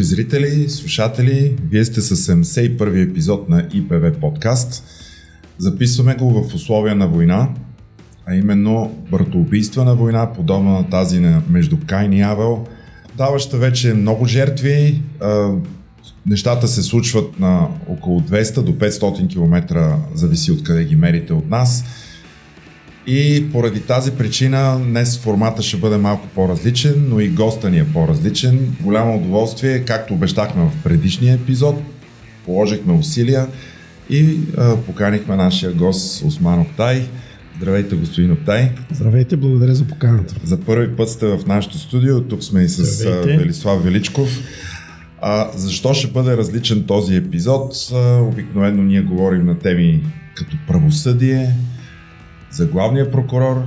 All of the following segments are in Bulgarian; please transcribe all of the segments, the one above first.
Скъпи зрители, слушатели, вие сте с 71-и епизод на ИПВ подкаст. Записваме го в условия на война, а именно братоубийства на война, подобна на тази между Кайн и Авел, даваща вече много жертви. Нещата се случват на около 200 до 500 км, зависи от къде ги мерите от нас – и поради тази причина днес формата ще бъде малко по-различен, но и госта ни е по-различен. Голямо удоволствие, както обещахме в предишния епизод, положихме усилия и а, поканихме нашия гост Осман Оптай. Здравейте, господин Оптай. Здравейте, благодаря за поканата. За първи път сте в нашото студио, тук сме и с Здравейте. Велислав Величков. А, защо ще бъде различен този епизод? А, обикновено ние говорим на теми като правосъдие, за главния прокурор,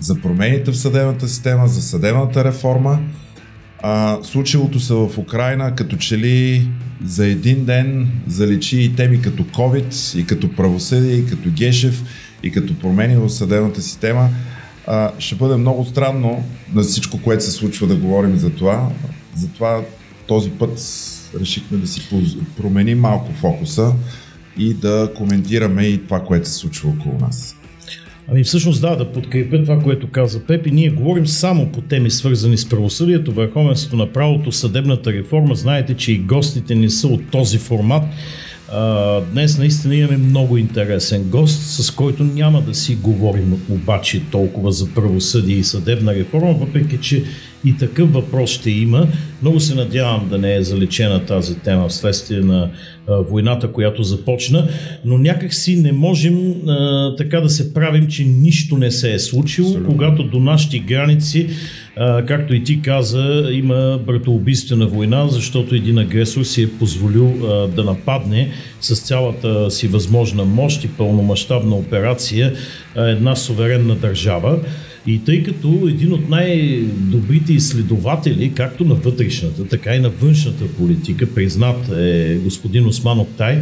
за промените в съдебната система, за съдебната реформа. А, случилото се в Украина, като че ли за един ден заличи и теми като COVID, и като правосъдие, и като Гешев, и като промени в съдебната система. А, ще бъде много странно на всичко, което се случва да говорим за това. Затова този път решихме да си променим малко фокуса и да коментираме и това, което се случва около нас. Ами всъщност да, да подкрепя това, което каза Пепи. Ние говорим само по теми свързани с правосъдието, върховенството на правото, съдебната реформа. Знаете, че и гостите ни са от този формат. А, днес наистина имаме много интересен гост, с който няма да си говорим обаче толкова за правосъдие и съдебна реформа, въпреки че и такъв въпрос ще има. Много се надявам да не е залечена тази тема вследствие на а, войната, която започна, но някак си не можем а, така да се правим, че нищо не се е случило, Абсолютно. когато до нашите граници, а, както и ти каза, има братоубийствена война, защото един агресор си е позволил а, да нападне с цялата си възможна мощ и пълномащабна операция а, една суверенна държава. И тъй като един от най-добрите изследователи, както на вътрешната, така и на външната политика, признат е господин Осман Октай,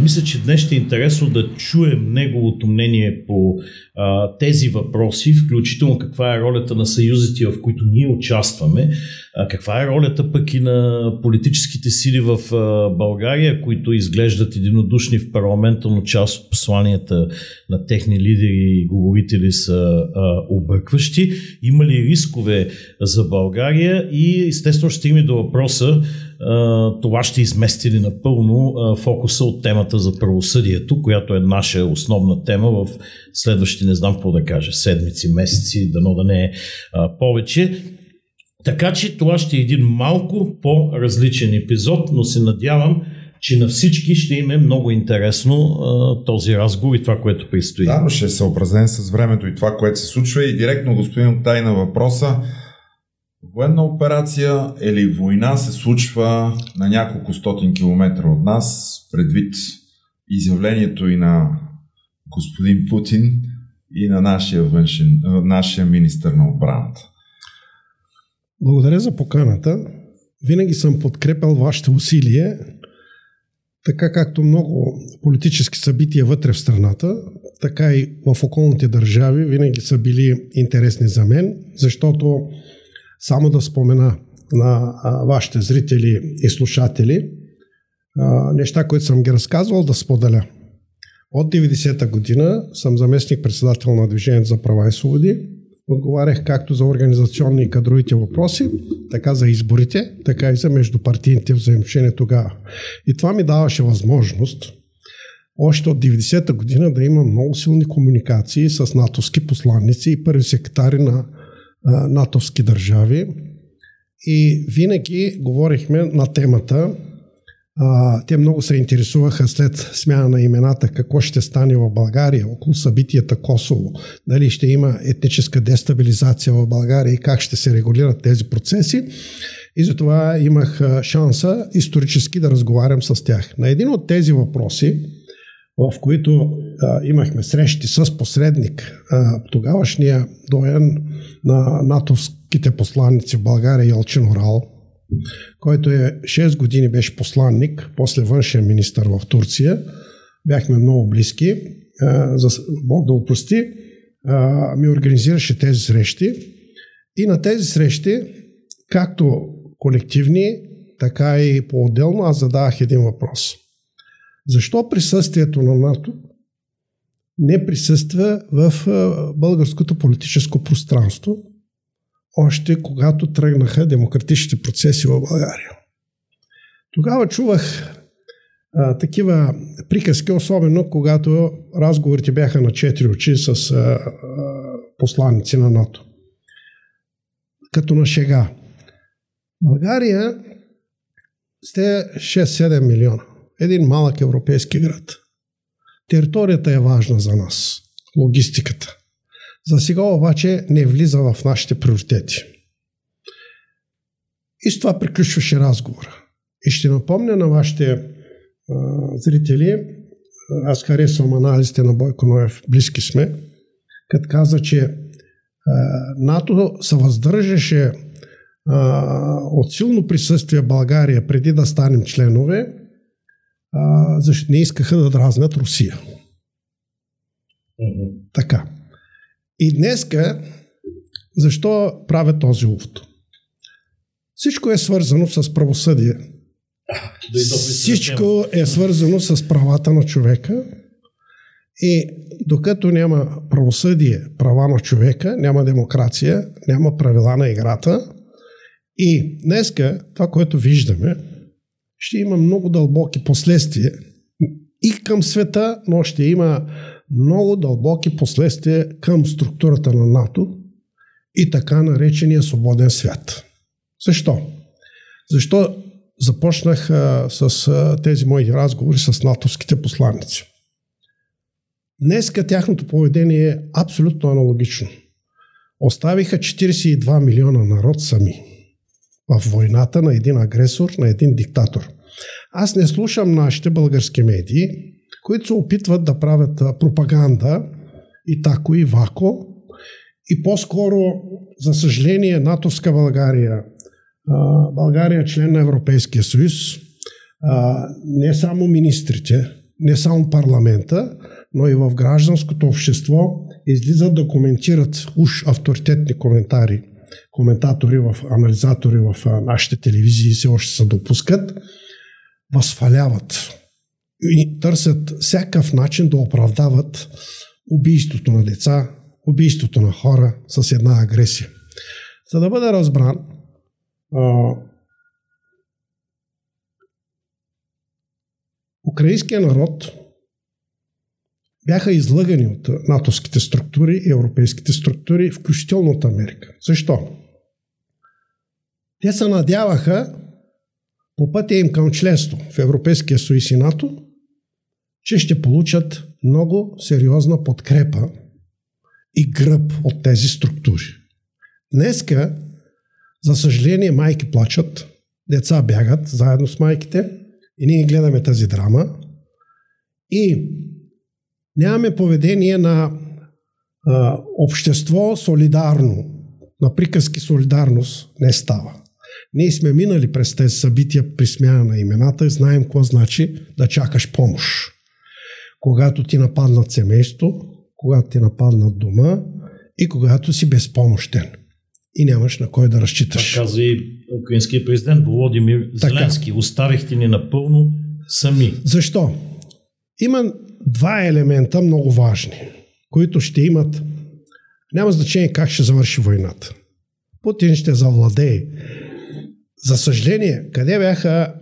мисля, че днес ще е интересно да чуем неговото мнение по а, тези въпроси, включително каква е ролята на съюзите, в които ние участваме, а, каква е ролята пък и на политическите сили в а, България, които изглеждат единодушни в парламента, но част от посланията на техни лидери и говорители са а, объркващи. Има ли рискове за България и естествено ще стигне до въпроса това ще измести ли напълно фокуса от темата за правосъдието, която е наша основна тема в следващите, не знам какво да кажа, седмици, месеци, дано да не е повече. Така че това ще е един малко по-различен епизод, но се надявам, че на всички ще им е много интересно този разговор и това, което предстои. Да, но ще е съобразен с времето и това, което се случва. И директно, господин Тай, на въпроса, Военна операция или война се случва на няколко стотин километра от нас, предвид изявлението и на господин Путин и на нашия, външен, нашия министър на отбраната. Благодаря за поканата. Винаги съм подкрепил вашите усилия, така както много политически събития вътре в страната, така и в околните държави винаги са били интересни за мен, защото само да спомена на вашите зрители и слушатели неща, които съм ги разказвал, да споделя. От 90-та година съм заместник председател на Движението за права и свободи. Отговарях както за организационни и кадровите въпроси, така за изборите, така и за междупартийните взаимоотношения тогава. И това ми даваше възможност още от 90-та година да има много силни комуникации с натовски посланници и първи секретари на натовски държави и винаги говорихме на темата. А, те много се интересуваха след смяна на имената какво ще стане в България около събитията Косово, дали ще има етническа дестабилизация в България и как ще се регулират тези процеси. И затова имах шанса исторически да разговарям с тях. На един от тези въпроси, в които а, имахме срещи с посредник, а, тогавашния доен на натовските посланници в България Ялчин Орал, който е 6 години беше посланник, после външен министр в Турция. Бяхме много близки. А, за Бог да опрости, а, ми организираше тези срещи. И на тези срещи, както колективни, така и по-отделно, аз задавах един въпрос. Защо присъствието на НАТО не присъства в българското политическо пространство, още когато тръгнаха демократичните процеси в България? Тогава чувах а, такива приказки, особено когато разговорите бяха на четири очи с а, а, посланници на НАТО. Като на шега. България сте 6-7 милиона. Един малък европейски град. Територията е важна за нас. Логистиката. За сега обаче не влиза в нашите приоритети. И с това приключваше разговора. И ще напомня на вашите зрители, аз харесвам анализите на Бойко Ноев, близки сме, като каза, че НАТО се въздържаше от силно присъствие България преди да станем членове, защото не искаха да дразнат Русия. Mm-hmm. Така. И днеска, защо правя този увод? Всичко е свързано с правосъдие всичко е свързано с правата на човека и докато няма правосъдие, права на човека, няма демокрация, няма правила на играта. И днеска това, което виждаме, ще има много дълбоки последствия и към света, но ще има много дълбоки последствия към структурата на НАТО и така наречения свободен свят. Защо? Защо започнах а, с а, тези мои разговори с натовските посланици. Днеска тяхното поведение е абсолютно аналогично. Оставиха 42 милиона народ сами в войната на един агресор, на един диктатор. Аз не слушам нашите български медии, които се опитват да правят пропаганда и тако и вако, и по-скоро, за съжаление, натовска България България е член на Европейския съюз. Не само министрите, не само парламента, но и в гражданското общество излизат да коментират уж авторитетни коментари, коментатори, в, анализатори в нашите телевизии все още се допускат, възхваляват и търсят всякакъв начин да оправдават убийството на деца, убийството на хора с една агресия. За да бъде разбран, украинския народ бяха излъгани от натовските структури европейските структури, включително от Америка. Защо? Те се надяваха по пътя им към членство в Европейския съюз и НАТО, че ще получат много сериозна подкрепа и гръб от тези структури. Днеска за съжаление, майки плачат, деца бягат заедно с майките и ние гледаме тази драма и нямаме поведение на а, общество солидарно, на приказки солидарност не става. Ние сме минали през тези събития при смяна на имената и знаем какво значи да чакаш помощ. Когато ти нападнат семейство, когато ти нападнат дома и когато си безпомощен и нямаш на кой да разчиташ. Това каза и украинския президент Володимир Зеленски. Така. Оставихте ни напълно сами. Защо? Има два елемента много важни, които ще имат няма значение как ще завърши войната. Путин ще завладее. За съжаление, къде бяха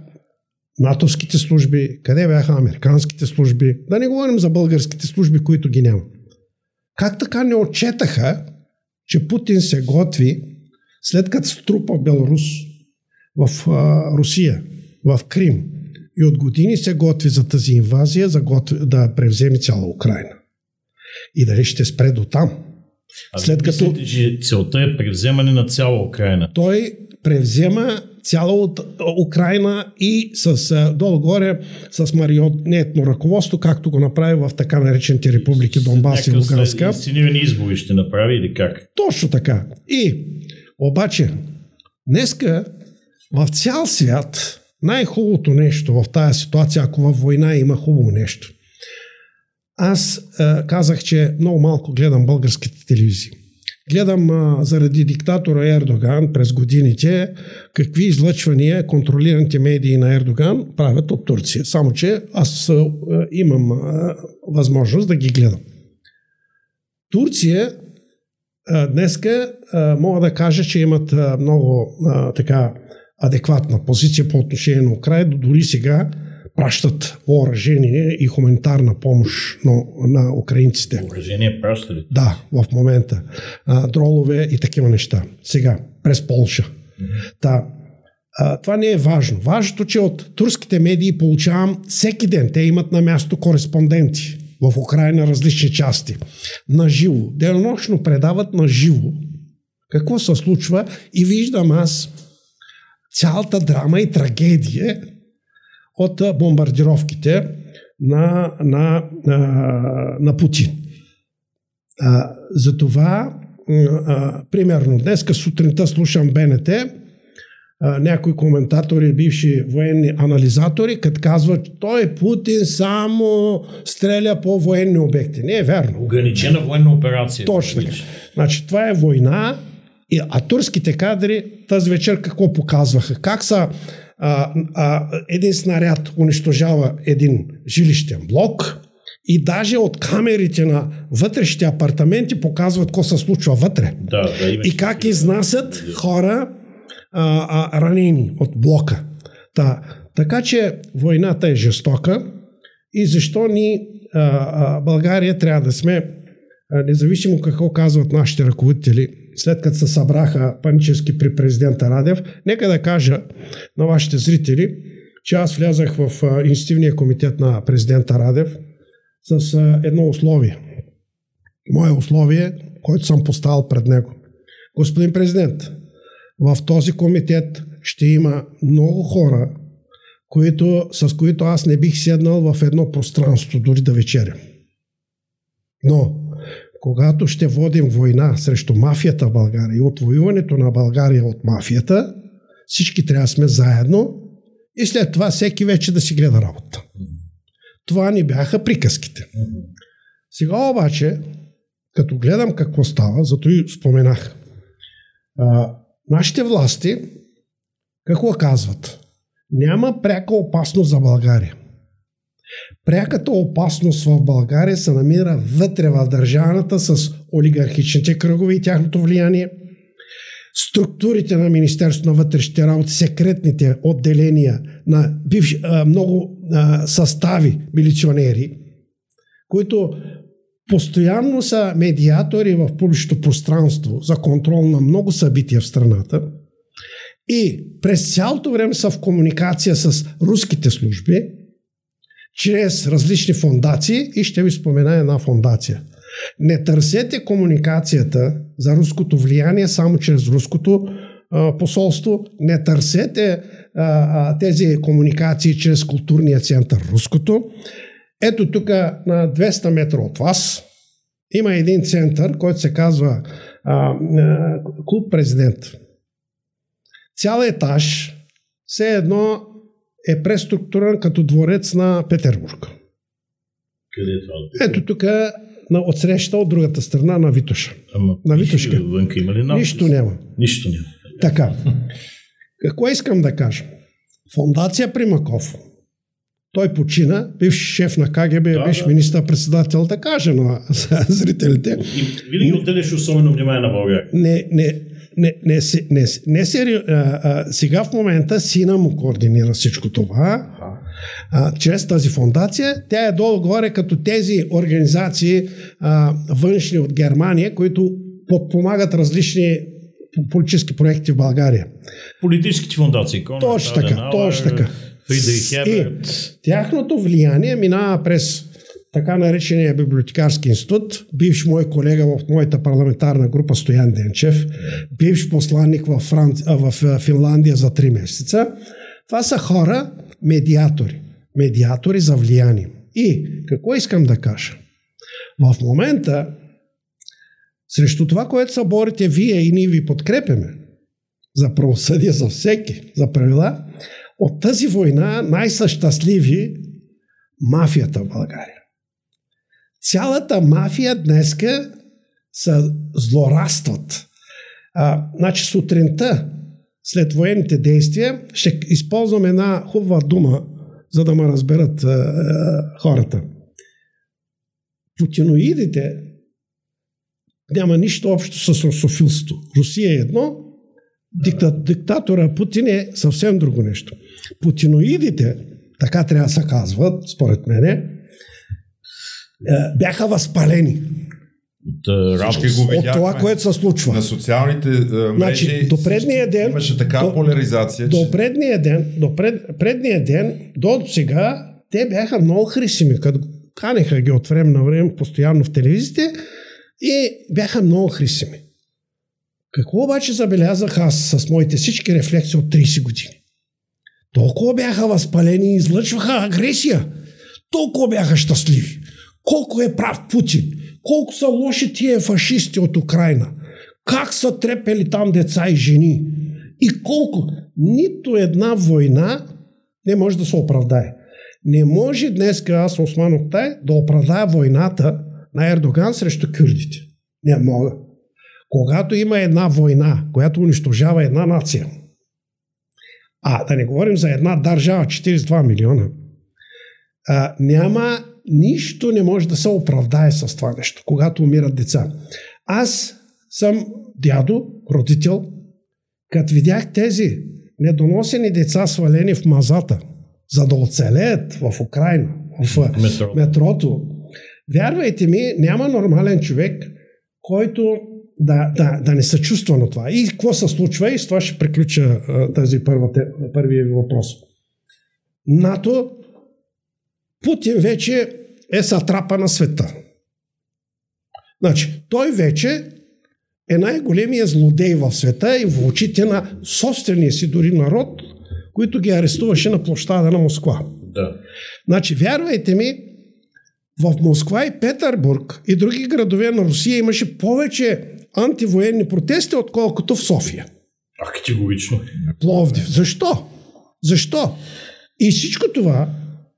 натовските служби, къде бяха американските служби, да не говорим за българските служби, които ги няма. Как така не отчетаха че Путин се готви, след като струпа Беларус в а, Русия, в Крим, и от години се готви за тази инвазия, за готви, да превземе цяла Украина. И дали ще спре до там. А след като... Мислите, че целта е превземане на цяла Украина? Той превзема цяла от Украина и с долу-горе с марионетно ръководство, както го направи в така наречените републики Донбас и Луганска. Синивени избори ще направи или как? Точно така. И обаче, днеска в цял свят най-хубавото нещо в тази ситуация, ако във война има хубаво нещо. Аз е, казах, че много малко гледам българските телевизии. гледам а, заради диктатора Ердоган през годините какви излъчвания контролираните медии на Ердоган правят от Турция. Само, че аз а, имам а, възможност да ги гледам. Турция а, днеска а, мога да кажа, че имат а, много а, така адекватна позиция по отношение на Украина. Дори сега пращат въоръжение и хуманитарна помощ на, на украинците. Въоръжение праща ли? Да, в момента. А, дролове и такива неща. Сега, през Полша. Mm-hmm. Та, а, това не е важно. Важното, че от турските медии получавам всеки ден. Те имат на място кореспонденти в Украина различни части. На живо. Денонощно предават на живо какво се случва и виждам аз цялата драма и трагедия от бомбардировките на, на, на, на Путин. А, затова, а, примерно, днес сутринта слушам БНТ, а, някои коментатори, бивши военни анализатори, като казват, той Путин само стреля по военни обекти. Не е верно. Ограничена военна операция. Точно. Значи, това е война, а турските кадри тази вечер какво показваха? Как са а, а, един снаряд унищожава един жилищен блок и даже от камерите на вътрешните апартаменти показват какво се случва вътре. Да, да, и как изнасят хора а, а, ранени от блока. Та, така че войната е жестока и защо ни а, а, България трябва да сме, а, независимо какво казват нашите ръководители, след като се събраха панически при президента Радев, нека да кажа на вашите зрители, че аз влязах в инститивния комитет на президента Радев с едно условие. Мое условие, което съм поставил пред него. Господин президент, в този комитет ще има много хора, които, с които аз не бих седнал в едно пространство, дори да вечерям. Но когато ще водим война срещу мафията в България и отвоюването на България от мафията, всички трябва да сме заедно и след това всеки вече да си гледа работа. Това ни бяха приказките. Сега обаче, като гледам какво става, зато и споменах, а, нашите власти какво казват? Няма пряка опасност за България. Пряката опасност в България се намира вътре в държавата с олигархичните кръгове и тяхното влияние, структурите на Министерството на вътрешните работи, секретните отделения на бивши, много състави милиционери, които постоянно са медиатори в публичното пространство за контрол на много събития в страната и през цялото време са в комуникация с руските служби, чрез различни фондации и ще ви спомена една фондация. Не търсете комуникацията за руското влияние само чрез руското а, посолство, не търсете а, а, тези комуникации чрез културния център руското. Ето тук на 200 метра от вас има един център, който се казва а, а, Клуб Президент. Цял етаж, все едно е преструктуриран като дворец на Петербург. Къде е това? Ето тук на отсреща от другата страна на Витоша. Ама, на Витошка. Вънка има ли? Нищо няма. Нищо няма. Така. Какво искам да кажа? Фондация Примаков. Той почина, бивш шеф на КГБ, да, бивш да. министър-председател, да каже на зрителите. И винаги отделяш особено внимание на България. Не, не, не, не, не, не сери, а, а, сега в момента сина му координира всичко това. А, чрез тази фундация. Тя е долу-горе като тези организации а, външни от Германия, които подпомагат различни политически проекти в България. Политическите фундации. Точно така, точно така. И тяхното влияние минава през така наречения библиотекарски институт, бивш мой колега в моята парламентарна група Стоян Денчев, бивш посланник в, Франц... в Финландия за 3 месеца. Това са хора, медиатори. Медиатори за влияние. И какво искам да кажа? В момента, срещу това, което се борите вие и ние ви подкрепяме, за правосъдие за всеки, за правила, от тази война най-същастливи мафията в България. Цялата мафия днеска се злорастват. А, значи сутринта, след военните действия, ще използвам една хубава дума, за да ме разберат а, а, хората. Путиноидите няма нищо общо с русофилство. Русия е едно, дикта, диктатора Путин е съвсем друго нещо. Путиноидите, така трябва да се казват, според мене, бяха възпалени. От, Всички го от това, което се случва. На социалните мрежи значи, до предния ден, имаше така до, поляризация. До че... предния ден, до пред, предния ден, до сега, те бяха много хрисими, като канеха ги от време на време постоянно в телевизите и бяха много хрисими. Какво обаче забелязах аз с моите всички рефлекси от 30 години? Толкова бяха възпалени и излъчваха агресия. Толкова бяха щастливи. Колко е прав Путин. Колко са лоши тия фашисти от Украина. Как са трепели там деца и жени. И колко. Нито една война не може да се оправдае. Не може днес, аз Осман Октай, да оправдае войната на Ердоган срещу кюрдите. Не мога. Когато има една война, която унищожава една нация, а да не говорим за една държава, 42 милиона, а, няма нищо не може да се оправдае с това нещо, когато умират деца. Аз съм дядо, родител, като видях тези недоносени деца свалени в мазата, за да оцелеят в Украина, в Метро. метрото, вярвайте ми, няма нормален човек, който да, да, да не се чувства на това. И какво се случва? И с това ще приключа тази първа, първия въпрос. НАТО, Путин вече е сатрапа на света. Значи, той вече е най-големия злодей в света и в очите на собствения си дори народ, които ги арестуваше на площада на Москва. Да. Значи, вярвайте ми, в Москва и Петербург и други градове на Русия имаше повече антивоенни протести, отколкото в София. А, категорично. Пловдив. Защо? Защо? И всичко това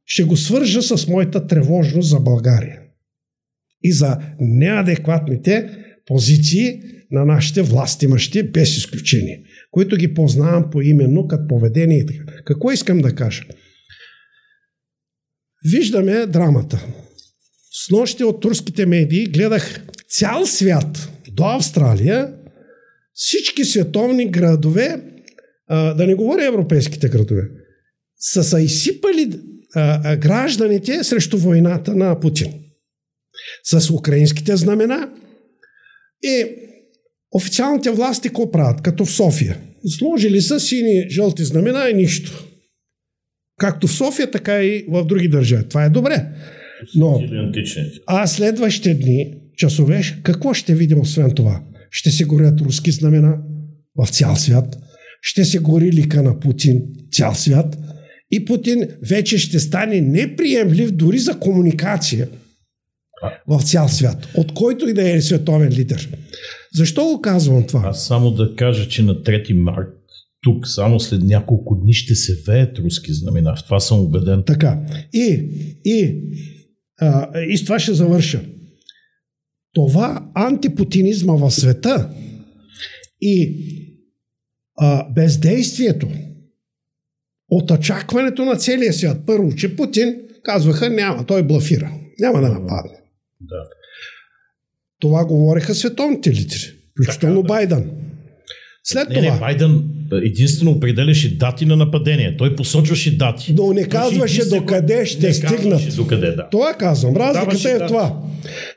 ще го свържа с моята тревожност за България. И за неадекватните позиции на нашите властимащи, без изключение, които ги познавам по именно като поведение и така. Какво искам да кажа? Виждаме драмата. С нощи от турските медии гледах цял свят до Австралия, всички световни градове, да не говоря европейските градове, са са изсипали а, гражданите срещу войната на Путин. С украинските знамена и официалните власти какво правят, като в София. Сложили са сини, жълти знамена и нищо. Както в София, така и в други държави. Това е добре. Но, а следващите дни, часове, какво ще видим освен това? Ще се горят руски знамена в цял свят. Ще се гори лика на Путин цял свят. И Путин вече ще стане неприемлив дори за комуникация в цял свят, от който и да е световен лидер. Защо го казвам това? Аз само да кажа, че на 3 март тук само след няколко дни ще се веят руски знамена. В това съм убеден. Така. И, и, а, и с това ще завърша. Това антипутинизма в света и а, бездействието от очакването на целия свят. Първо, че Путин казваха няма, той блафира. Няма да нападне. Да. Това говореха световните лидери, включително да. Байден. След не, това. Не, Байден единствено определяше дати на нападение. Той посочваше дати. Но не казваше до къде ще не стигнат. До къде, да. Това казвам. Разликата е в това.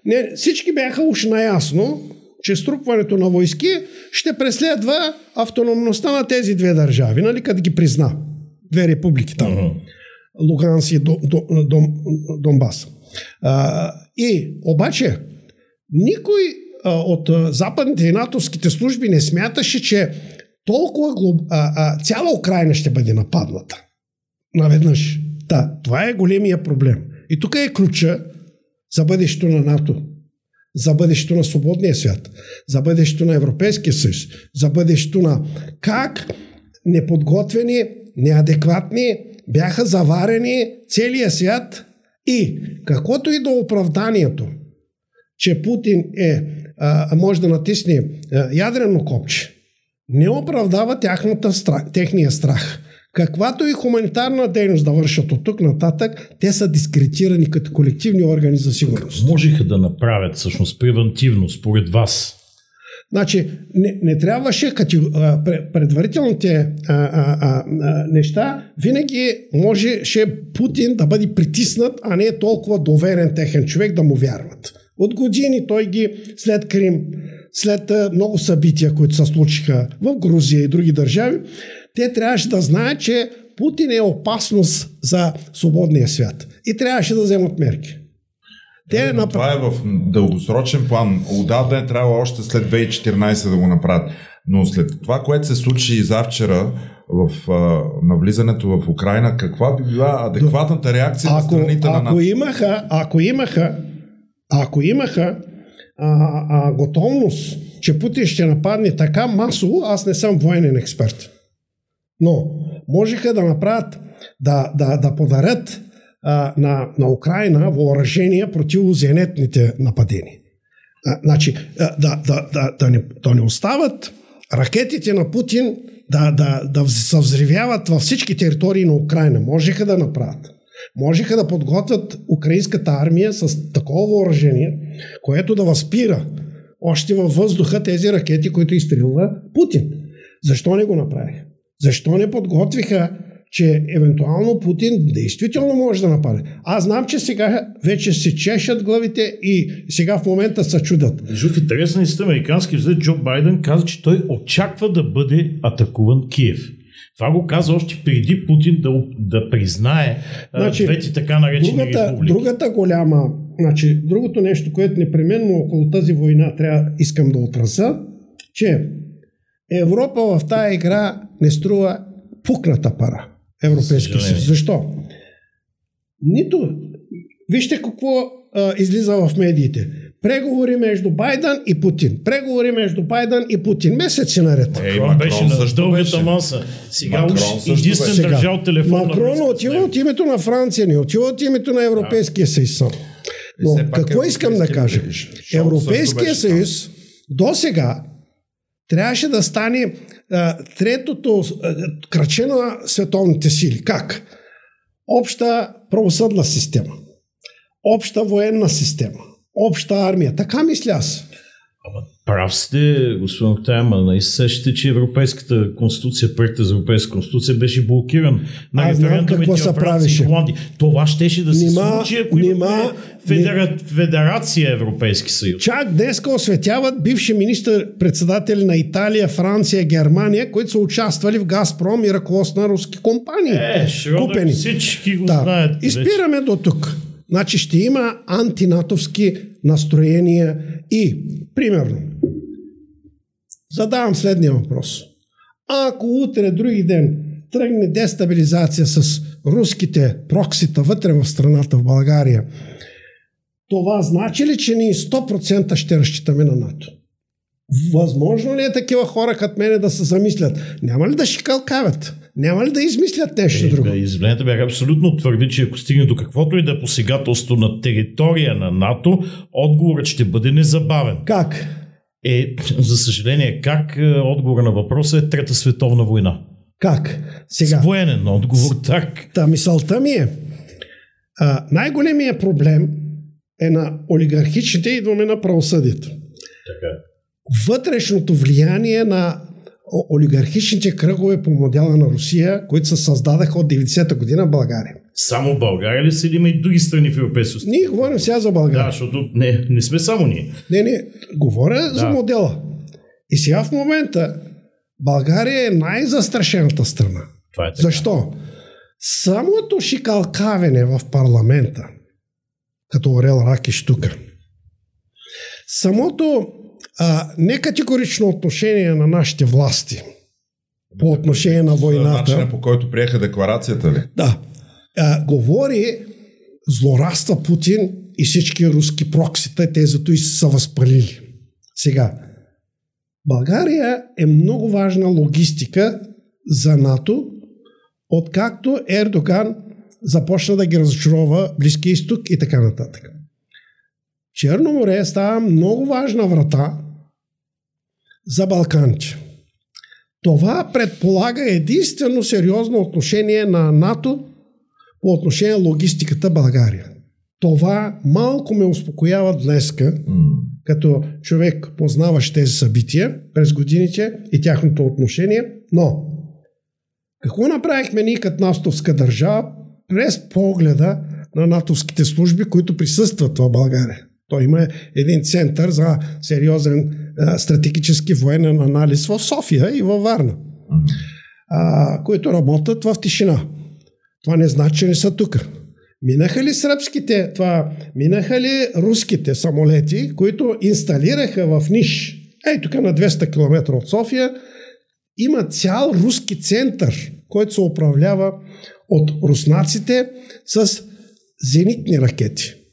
Не, всички бяха уж наясно, че струпването на войски ще преследва автономността на тези две държави, нали, като ги призна две републики там. Uh-huh. И Дон, Дон, Донбас. А, и обаче никой а, от а, западните и натовските служби не смяташе, че толкова глоб... а, а, цяла Украина ще бъде нападната. Наведнъж. Да, това е големия проблем. И тук е ключа за бъдещето на НАТО, за бъдещето на свободния свят, за бъдещето на Европейския съюз, за бъдещето на как неподготвени неадекватни, бяха заварени целия свят и каквото и до оправданието, че Путин е а, може да натисне а, ядрено копче, не оправдава тяхната страх, техния страх. Каквато и хуманитарна дейност да вършат от тук нататък, те са дискретирани като колективни органи за сигурност. Можеха да направят всъщност превентивно, според вас? Значи, не, не трябваше като предварителните а, а, а, неща, винаги можеше Путин да бъде притиснат, а не толкова доверен техен човек да му вярват. От години той ги след Крим, след много събития, които се случиха в Грузия и други държави, те трябваше да знаят, че Путин е опасност за свободния свят. И трябваше да вземат мерки. Те направ... Това е в дългосрочен план. Отдавна е трябва още след 2014 да го направят. Но след това, което се случи и завчера в а, навлизането в Украина, каква би била адекватната реакция ако, на страните ако на НАТО? Имаха, ако имаха, ако имаха а, а, готовност, че Путин ще нападне така масово, аз не съм военен експерт. Но можеха да направят, да, да, да подарят на, на Украина въоръжения противозенетните нападения. А, значи, да, да, да, да, не, да не остават ракетите на Путин да, да, да се във всички територии на Украина. Можеха да направят. Можеха да подготвят украинската армия с такова въоръжение, което да възпира още във въздуха тези ракети, които изстрелва Путин. Защо не го направиха? Защо не подготвиха че евентуално Путин действително може да нападе. Аз знам, че сега вече се чешат главите и сега в момента се чудат. Жуф, интересна истина, американски взет Джо Байден каза, че той очаква да бъде атакуван Киев. Това го каза още преди Путин да, да признае значи, двете така наречени другата, републики. Другата голяма, значи, другото нещо, което непременно около тази война трябва, искам да отразя, че Европа в тази игра не струва пукната пара. Европейски съюз. Защо? Нито. Вижте какво а, излиза в медиите. Преговори между Байден и Путин. Преговори между Байден и Путин. Месеци наред. Ей, Макрон беше на дългата маса. Сега уж единствен държал телефон. Макрон отива от името на Франция, не отива от името на Европейския съюз. Но какво искам да кажа? Европейския съюз до сега трябваше да стане третото а, кръче на световните сили. Как? Обща правосъдна система, обща военна система, обща армия. Така мисля аз. Ама прав сте, господин Тайма, нали сещате, че Европейската конституция, проекта за Европейска конституция беше блокиран на референдумите в Франция и Холандия. Това щеше да се нима, случи, ако нима, федера... Федерация Европейски съюз. Чак днеска осветяват бивши министър-председатели на Италия, Франция, Германия, които са участвали в Газпром и ръководство на руски компании. Е, Шродър, всички го да. знаят. И спираме до тук. Значи ще има антинатовски настроения и, примерно, задавам следния въпрос. Ако утре, други ден, тръгне дестабилизация с руските проксита вътре в страната в България, това значи ли, че ние 100% ще разчитаме на НАТО? Възможно ли е такива хора като мене да се замислят? Няма ли да шикалкавят? Няма ли да измислят нещо е, друго? Изявленията бяха абсолютно твърди, че ако стигне до каквото и да е посегателство на територия на НАТО, отговорът ще бъде незабавен. Как? Е, за съжаление, как е, отговор на въпроса е Трета световна война? Как? Сега. С военен отговор, так. Та мисълта ми е, а, най-големият проблем е на олигархичните, идваме на правосъдието. Така. Вътрешното влияние на олигархичните кръгове по модела на Русия, които се създадаха от 90-та година в България. Само в България ли са или има и други страни в Европейския съюз? Ние говорим сега за България. Да, защото не, не сме само ние. Не, не, говоря да. за модела. И сега в момента България е най-застрашената страна. Това е така. Защо? Самото шикалкавене в парламента, като Орел Ракиш тук, самото а, некатегорично отношение на нашите власти по отношение на войната. Начинът по който приеха декларацията ли? Да. А, говори злораства Путин и всички руски проксита, те зато и са възпалили. Сега, България е много важна логистика за НАТО, откакто Ердоган започна да ги разочарова Близки изток и така нататък. Черно море става много важна врата за Балканите. Това предполага единствено сериозно отношение на НАТО по отношение на логистиката България. Това малко ме успокоява днеска, mm. като човек познаваш тези събития през годините и тяхното отношение, но какво направихме ние като натовска държава през погледа на натовските служби, които присъстват в България? Той има един център за сериозен а, стратегически военен анализ в София и във Варна, а, които работят в тишина. Това не значи, че не са тук. Минаха ли сръбските, това, минаха ли руските самолети, които инсталираха в Ниш, ей тук на 200 км от София, има цял руски център, който се управлява от руснаците с зенитни ракети.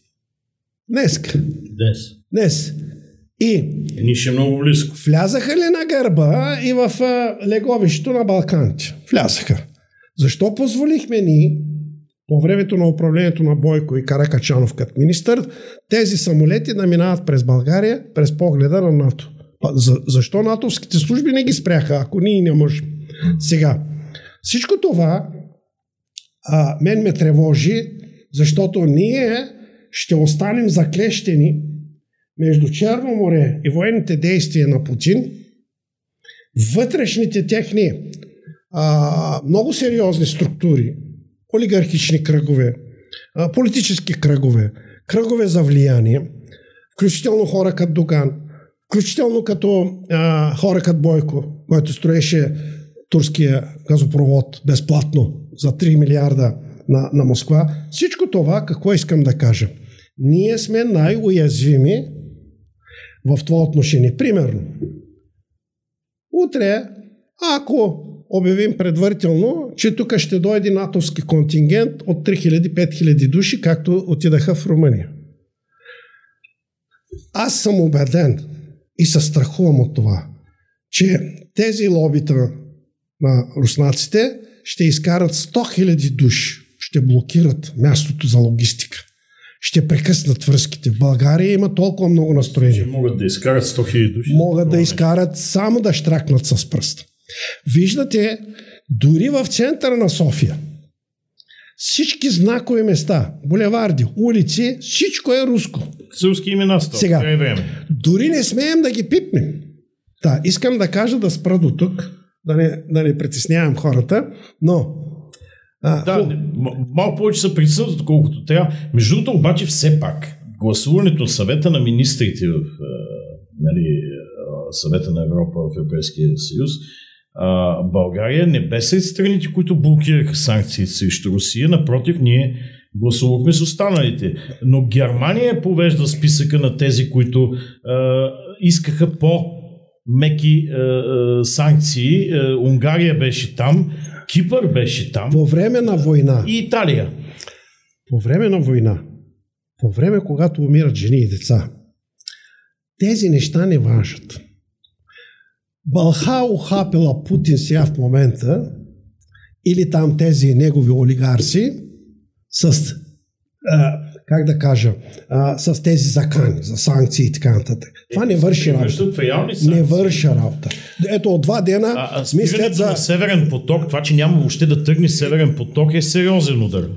Днес. Днес. Днес. И Ни ще е много близко. Влязаха ли на гърба и в леговището на Балканите? Влязаха. Защо позволихме ни по времето на управлението на Бойко и Каракачанов като министър, тези самолети да минават през България, през погледа на НАТО. За, защо натовските служби не ги спряха, ако ние не можем? Сега, всичко това а, мен ме тревожи, защото ние ще останем заклещени между Черно море и военните действия на Путин, вътрешните техни а, много сериозни структури, олигархични кръгове, а, политически кръгове, кръгове за влияние, включително хора като Доган, включително като а, хора като Бойко, който строеше турския газопровод безплатно за 3 милиарда на, на Москва. Всичко това, какво искам да кажа? Ние сме най-уязвими в това отношение. Примерно, утре, ако обявим предварително, че тук ще дойде натовски контингент от 3000-5000 души, както отидаха в Румъния. Аз съм убеден и се страхувам от това, че тези лобита на руснаците ще изкарат 100 000 души, ще блокират мястото за логистика ще прекъснат връзките. В България има толкова много настроения. Могат да изкарат 100 000 души. Могат да изкарат само да штракнат с пръст. Виждате, дори в центъра на София, всички знакови места, булеварди, улици, всичко е руско. С руски имена сто. Сега, е време. дори не смеем да ги пипнем. Да, искам да кажа да спра до тук, да не, да не притеснявам хората, но а, да, малко повече са присъдат, отколкото трябва. Между другото, обаче, все пак, гласуването съвета на министрите в нали, съвета на Европа в Европейския съюз, а, България не бе сред страните, които блокираха санкции срещу Русия. Напротив, ние гласувахме с останалите. Но Германия повежда списъка на тези, които а, искаха по меки а, а, санкции. Унгария беше там. Кипър беше там. По време на война. И Италия. По време на война. По време, когато умират жени и деца. Тези неща не важат. Балха ухапила Путин сега в момента, или там тези негови олигарси, с как да кажа, а, с тези закани за санкции и така нататък. Това не върши работа. Не върши работа. Ето от два дена а, а мислят за... на Северен поток, това, че няма въобще да тръгне Северен поток е сериозен удар.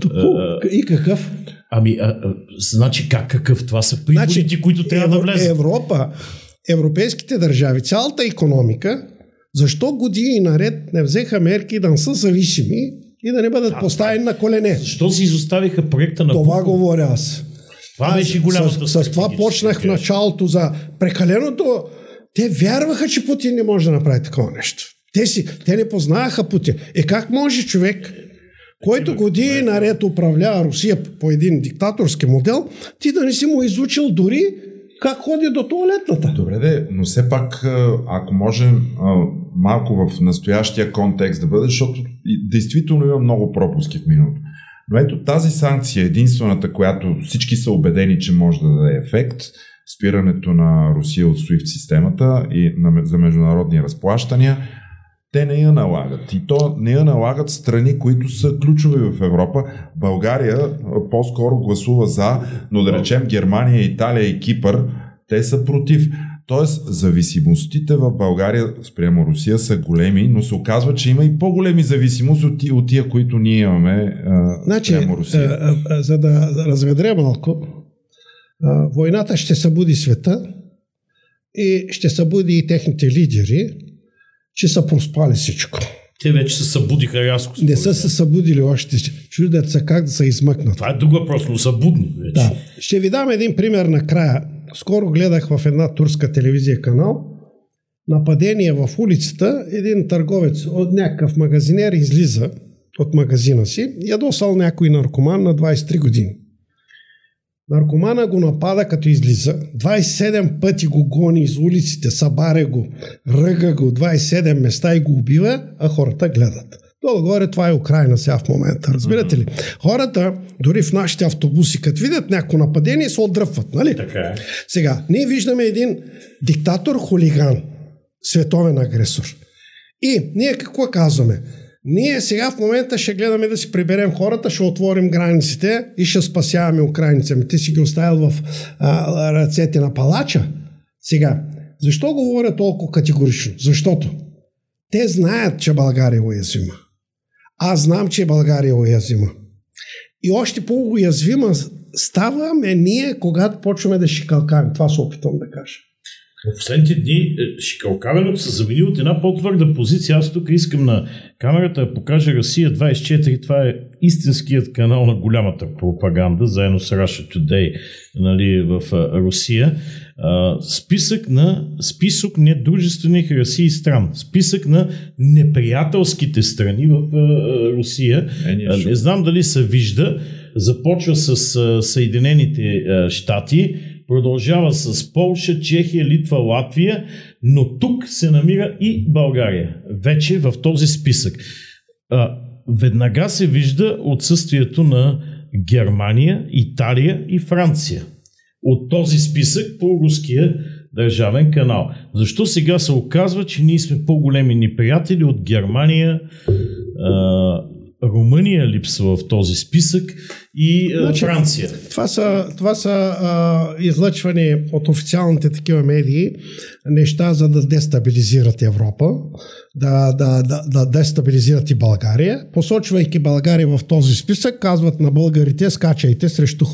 И какъв? Ами, а, а, значи как какъв? Това са приходите, значи, които трябва Евро, да влезат. Европа, европейските държави, цялата економика, защо години наред не взеха мерки да не са зависими и да не бъдат а, поставени на колене. Защо си изоставиха проекта на Това Буко? говоря аз. Това беше голямата с, с това почнах в началото за прекаленото. Те вярваха, че Путин не може да направи такова нещо. Те, си, те не познаваха Путин. Е как може човек, който години наред управлява Русия по един диктаторски модел, ти да не си му изучил дори как ходи до туалетната. Добре, де, но все пак, ако можем малко в настоящия контекст да бъде, защото действително има много пропуски в миналото. Но ето тази санкция е единствената, която всички са убедени, че може да даде ефект, спирането на Русия от SWIFT системата и за международни разплащания, те не я налагат. И то не я налагат страни, които са ключови в Европа. България по-скоро гласува за, но да речем Германия, Италия и Кипър, те са против. Тоест, зависимостите в България спрямо Русия са големи, но се оказва, че има и по-големи зависимости от, от тия които ние имаме а, значи, спрямо Русия. А, а, за да разведря малко, а, войната ще събуди света и ще събуди и техните лидери, че са проспали всичко. Те вече се събудиха рязко. Не са се събудили още. Чудят се как да се измъкнат. Това е друг въпрос, но са будни вече. Да. Ще ви дам един пример накрая. Скоро гледах в една турска телевизия канал нападение в улицата. Един търговец от някакъв магазинер излиза от магазина си, ядосал някой наркоман на 23 години. Наркомана го напада като излиза, 27 пъти го гони из улиците, събаря го, ръга го 27 места и го убива, а хората гледат. Долу-горе това е Украина сега в момента. Разбирате ли? Хората, дори в нашите автобуси, като видят някакво нападение, се отдръпват. Нали? Така е. Сега, ние виждаме един диктатор, хулиган, световен агресор. И ние какво казваме? Ние сега в момента ще гледаме да си приберем хората, ще отворим границите и ще спасяваме украинците. Ти си ги оставил в а, ръцете на палача. Сега, защо говоря толкова категорично? Защото те знаят, че България е уязвима. Аз знам, че България е уязвима. И още по-уязвима ставаме ние, когато почваме да шикалкаем. Това се опитвам да кажа. В последните дни е, шикалкавенето се замени от една по-твърда позиция. Аз тук искам на камерата да покажа Русия 24. Това е истинският канал на голямата пропаганда, заедно с Russia Today нали, в Русия. списък на списък недружествених Русии стран. Списък на неприятелските страни в Русия. Е, не знам дали се вижда. Започва с Съединените щати продължава с Полша, Чехия, Литва, Латвия, но тук се намира и България, вече в този списък. А, веднага се вижда отсъствието на Германия, Италия и Франция от този списък по руския държавен канал. Защо сега се оказва, че ние сме по-големи неприятели от Германия, Румъния липсва в този списък и значи, Франция. Това са, това са а, излъчвани от официалните такива медии неща, за да дестабилизират Европа, да, да, да, да дестабилизират и България. Посочвайки България в този списък, казват на българите, скачайте срещу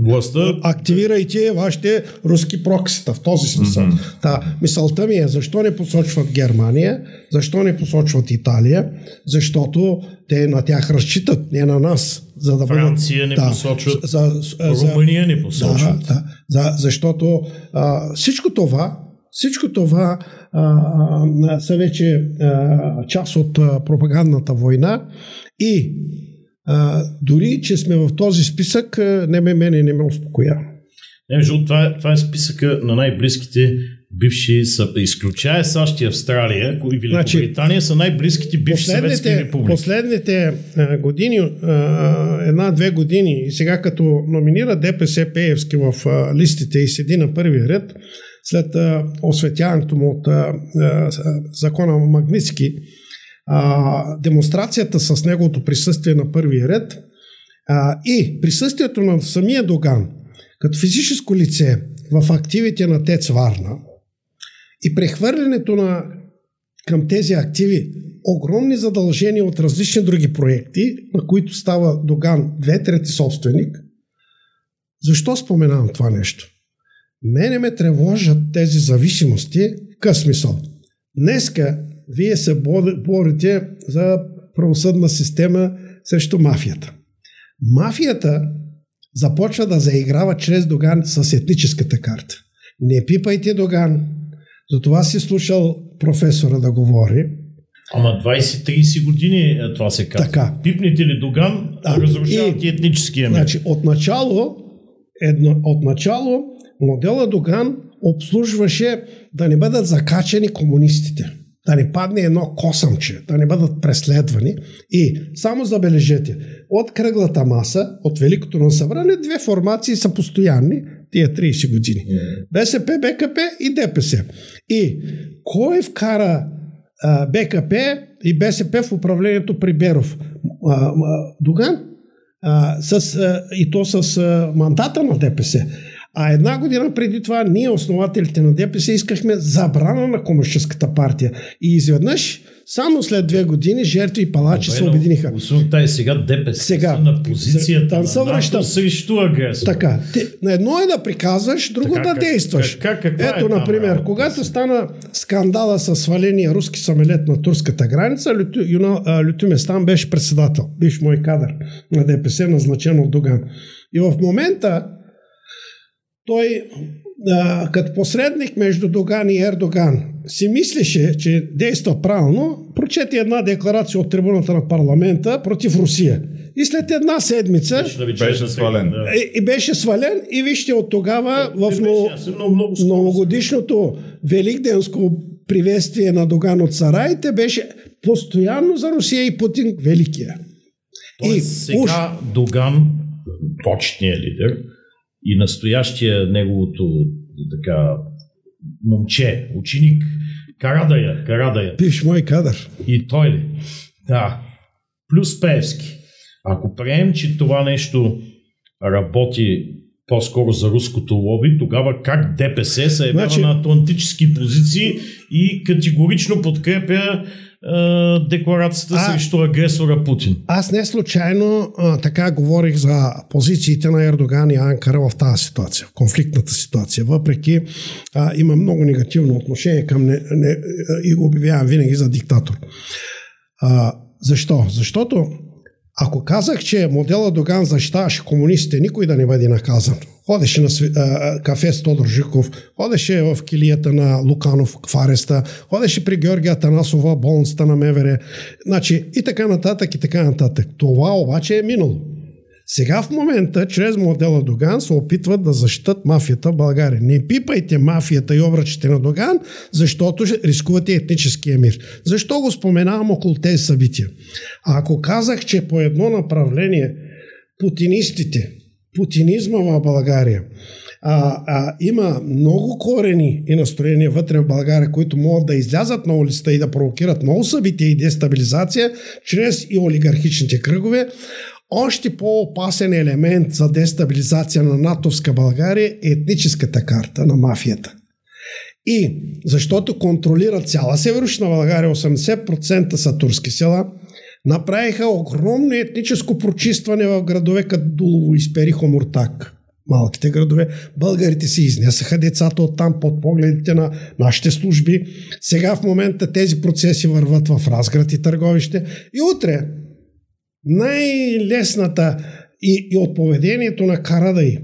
Властта. Активирайте вашите руски проксита в този смисъл. Та, мисълта ми е, защо не посочват Германия, защо не посочват Италия, защото те на тях разчитат, не на нас. За да Франция бъдат, не да, посочват, за, за, Румъния не посочват. Да, да, за, защото а, всичко това всичко това а, а, са вече а, част от а, пропагандната война и а, дори, че сме в този списък, не ме мене не ме успокоя. Не, между това, е, това е списъка на най-близките бивши, са, изключая САЩ и Австралия и Великобритания, значи, са най-близките бивши съветски републики. Последните а, години, една-две години, и сега като номинира ДПС Пеевски в а, листите и седи на първия ред, след а, осветяването му от а, а, закона Магницки, а, демонстрацията с неговото присъствие на първия ред а, и присъствието на самия Доган като физическо лице в активите на ТЕЦ Варна и прехвърлянето на към тези активи огромни задължения от различни други проекти, на които става Доган две трети собственик. Защо споменавам това нещо? Мене ме тревожат тези зависимости къс смисъл. Днеска вие се борите за правосъдна система срещу мафията. Мафията започва да заиграва чрез Доган с етническата карта. Не пипайте Доган. Затова си слушал професора да говори. Ама 20-30 години е, това се казва. Така. Пипните ли Доган, да. разрушават и, етническия мир. Значи, отначало, едно, отначало модела Доган обслужваше да не бъдат закачани комунистите да не падне едно косъмче, да не бъдат преследвани. И само забележете, от кръглата маса, от Великото на събрание, две формации са постоянни тия 30 години. БСП, БКП и ДПС. И кой вкара БКП и БСП в управлението при Беров. Доган а, с, а, и то с а, мандата на ДПС. А една година преди това ние, основателите на ДПС, искахме забрана на Комунистическата партия. И изведнъж, само след две години, жертви и палачи се обединиха. Тай сега ДПС сега, са на позицията там се връща. срещу агресор. Така, те, на едно е да приказваш, друго така, да действаш. Как, как, как, Ето, е например, там, когато стана скандала с сваления руски самолет на турската граница, Люту, Люту Местан беше председател, биш мой кадър на ДПС, назначен от Доган. И в момента той а, като посредник между Доган и Ердоган си мислеше, че действа правилно, прочети една декларация от трибуната на парламента против Русия. И след една седмица беше, беше свален. Да. И, и беше свален и вижте от тогава не, в много, много новогодишното великденско приветствие на Доган от Сараите беше постоянно за Русия и Путин великия. Тоест, и сега уж... Доган, почетният лидер, и настоящия неговото така момче, ученик, Карадая, Карадая. Пиш мой кадър. И той ли? Да. Плюс Певски. Ако приемем, че това нещо работи по-скоро за руското лоби, тогава как ДПС се явява значи... на атлантически позиции и категорично подкрепя декларацията а, срещу агресора Путин. Аз не случайно а, така говорих за позициите на Ердоган и Анкара в тази ситуация, в конфликтната ситуация. Въпреки а, има много негативно отношение към не, не, и го обявявам винаги за диктатор. А, защо? Защото ако казах, че модела Доган защитаваше комунистите, никой да не бъде наказан. Ходеше на а, кафе с Тодор Жиков, ходеше в килията на Луканов в ареста, ходеше при Георгия Танасова, болницата на Мевере, значи и така нататък, и така нататък. Това обаче е минало. Сега в момента, чрез модела Доган, се опитват да защитат мафията в България. Не пипайте мафията и обръчите на Доган, защото рискувате етническия мир. Защо го споменавам около тези събития? А ако казах, че по едно направление путинистите, путинизма в България, а, а, има много корени и настроения вътре в България, които могат да излязат на улицата и да провокират много събития и дестабилизация чрез и олигархичните кръгове. Още по-опасен елемент за дестабилизация на натовска България е етническата карта на мафията. И защото контролира цяла северочна България, 80% са турски села, направиха огромно етническо прочистване в градове като Дулово и Сперихо Муртак. Малките градове. Българите си изнесаха децата от там под погледите на нашите служби. Сега в момента тези процеси върват в Разград и Търговище. И утре най-лесната и, и от поведението на Карадай.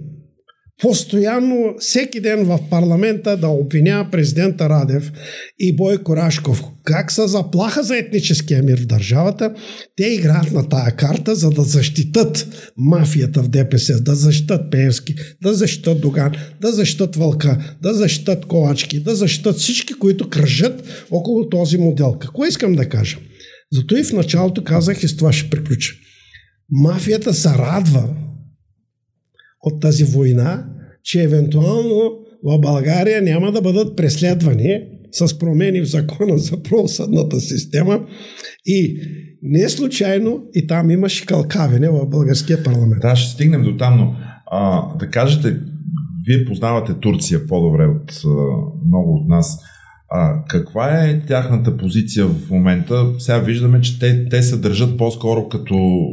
Постоянно, всеки ден в парламента да обвинява президента Радев и Бойко Рашков как са заплаха за етническия мир в държавата, те играят на тая карта, за да защитат мафията в ДПС, да защитат Пеевски, да защитат Доган, да защитат Вълка, да защитат Колачки, да защитат всички, които кръжат около този модел. Какво искам да кажа? Зато и в началото казах и с това ще приключа. Мафията се радва от тази война, че евентуално в България няма да бъдат преследвани с промени в закона за правосъдната система и не случайно и там имаше кълкавене в българския парламент. Да, ще стигнем до там, но а, да кажете, вие познавате Турция по-добре от а, много от нас. А, каква е тяхната позиция в момента? Сега виждаме, че те, те се държат по-скоро като,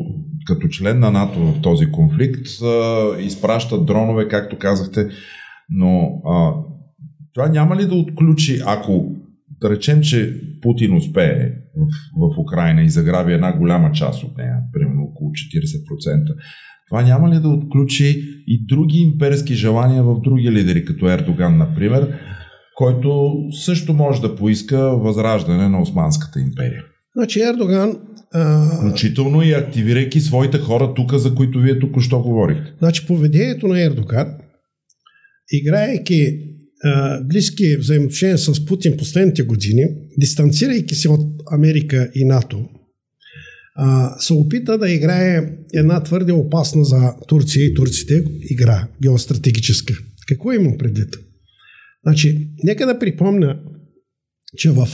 като член на НАТО в този конфликт, а, изпращат дронове, както казахте, но а, това няма ли да отключи, ако да речем, че Путин успее в, в Украина и заграби една голяма част от нея, примерно около 40%, това няма ли да отключи и други имперски желания в други лидери, като Ердоган, например, който също може да поиска възраждане на Османската империя. Значи Ердоган... А... Включително и активирайки своите хора тук, за които вие тук що говорихте. Значи поведението на Ердоган, играейки а, близки взаимоотношения с Путин последните години, дистанцирайки се от Америка и НАТО, а, се опита да играе една твърде опасна за Турция и турците игра, геостратегическа. Какво имам предвид? Значи, нека да припомня, че в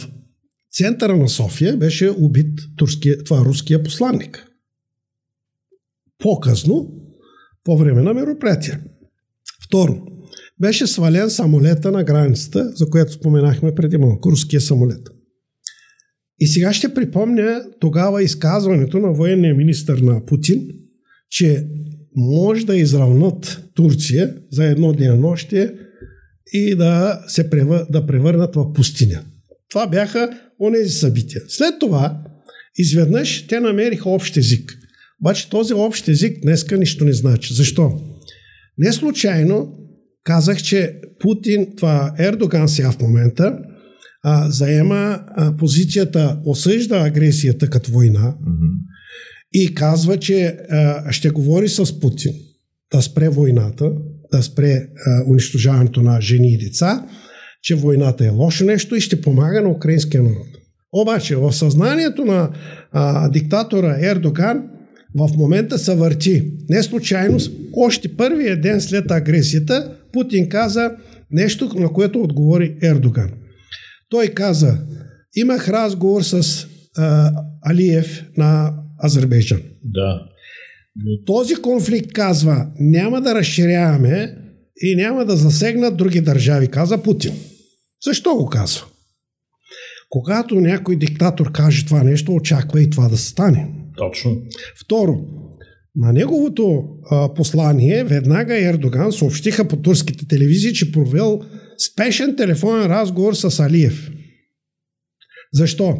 центъра на София беше убит турския, това руския посланник. По-късно, по време на мероприятия. Второ, беше свален самолета на границата, за което споменахме преди малко, руския самолет. И сега ще припомня тогава изказването на военния министр на Путин, че може да изравнат Турция за едно денонощие и да се превър... да превърнат в пустиня. Това бяха онези събития. След това, изведнъж, те намериха общ език. Обаче този общ език днеска нищо не значи. Защо? Не случайно казах, че Путин, това Ердоган сега в момента, а, заема а, позицията, осъжда агресията като война mm-hmm. и казва, че а, ще говори с Путин да спре войната, спре а, унищожаването на жени и деца, че войната е лошо нещо и ще помага на украинския народ. Обаче в съзнанието на а, диктатора Ердоган в момента се върти. Не случайно, още първия ден след агресията, Путин каза нещо, на което отговори Ердоган. Той каза, имах разговор с а, Алиев на Азербайджан. Да. Този конфликт казва, няма да разширяваме и няма да засегнат други държави, каза Путин. Защо го казва? Когато някой диктатор каже това нещо, очаква и това да стане. Точно. Второ, на неговото а, послание веднага Ердоган съобщиха по турските телевизии, че провел спешен телефонен разговор с Алиев. Защо?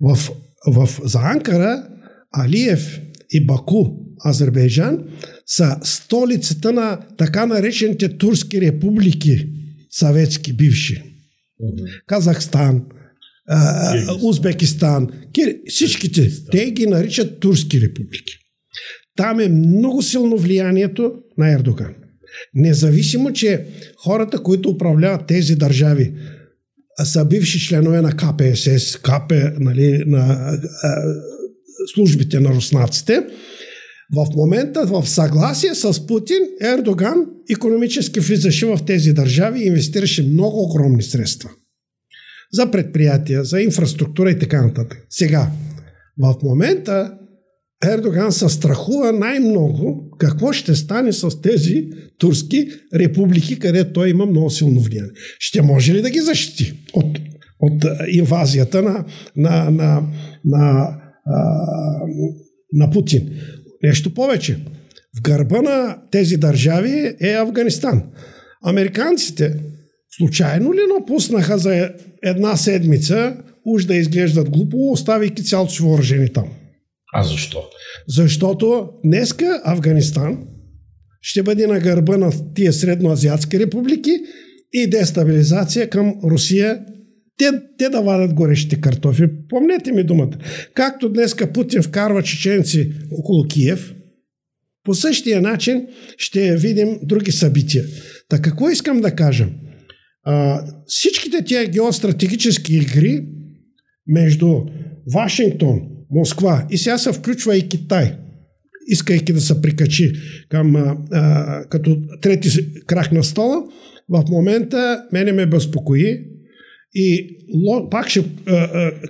В, в, за Анкара Алиев и Баку, Азербайджан, са столицата на така наречените турски републики, съветски бивши. Казахстан, а, Узбекистан, всичките, те ги наричат турски републики. Там е много силно влиянието на Ердоган. Независимо, че хората, които управляват тези държави, са бивши членове на КПСС, КП, нали, на а, службите на руснаците, в момента в съгласие с Путин, Ердоган економически влизаше в тези държави и инвестираше много огромни средства. За предприятия, за инфраструктура и така нататък. Сега, в момента Ердоган се страхува най-много какво ще стане с тези турски републики, където той има много силно влияние. Ще може ли да ги защити от, от инвазията на, на, на, на, на Путин? Нещо повече. В гърба на тези държави е Афганистан. Американците случайно ли напуснаха за една седмица, уж да изглеждат глупо, оставяйки цялото си въоръжение там? А защо? Защото днеска Афганистан ще бъде на гърба на тия средноазиатски републики и дестабилизация към Русия. Те, те да вадат горещите картофи. Помнете ми думата. Както днеска Путин вкарва чеченци около Киев, по същия начин ще видим други събития. Така какво искам да кажа? А, всичките тия геостратегически игри между Вашингтон, Москва. И сега се включва и Китай, искайки да се прикачи към, а, а, като трети крах на стола. В момента мене ме безпокои и пак ще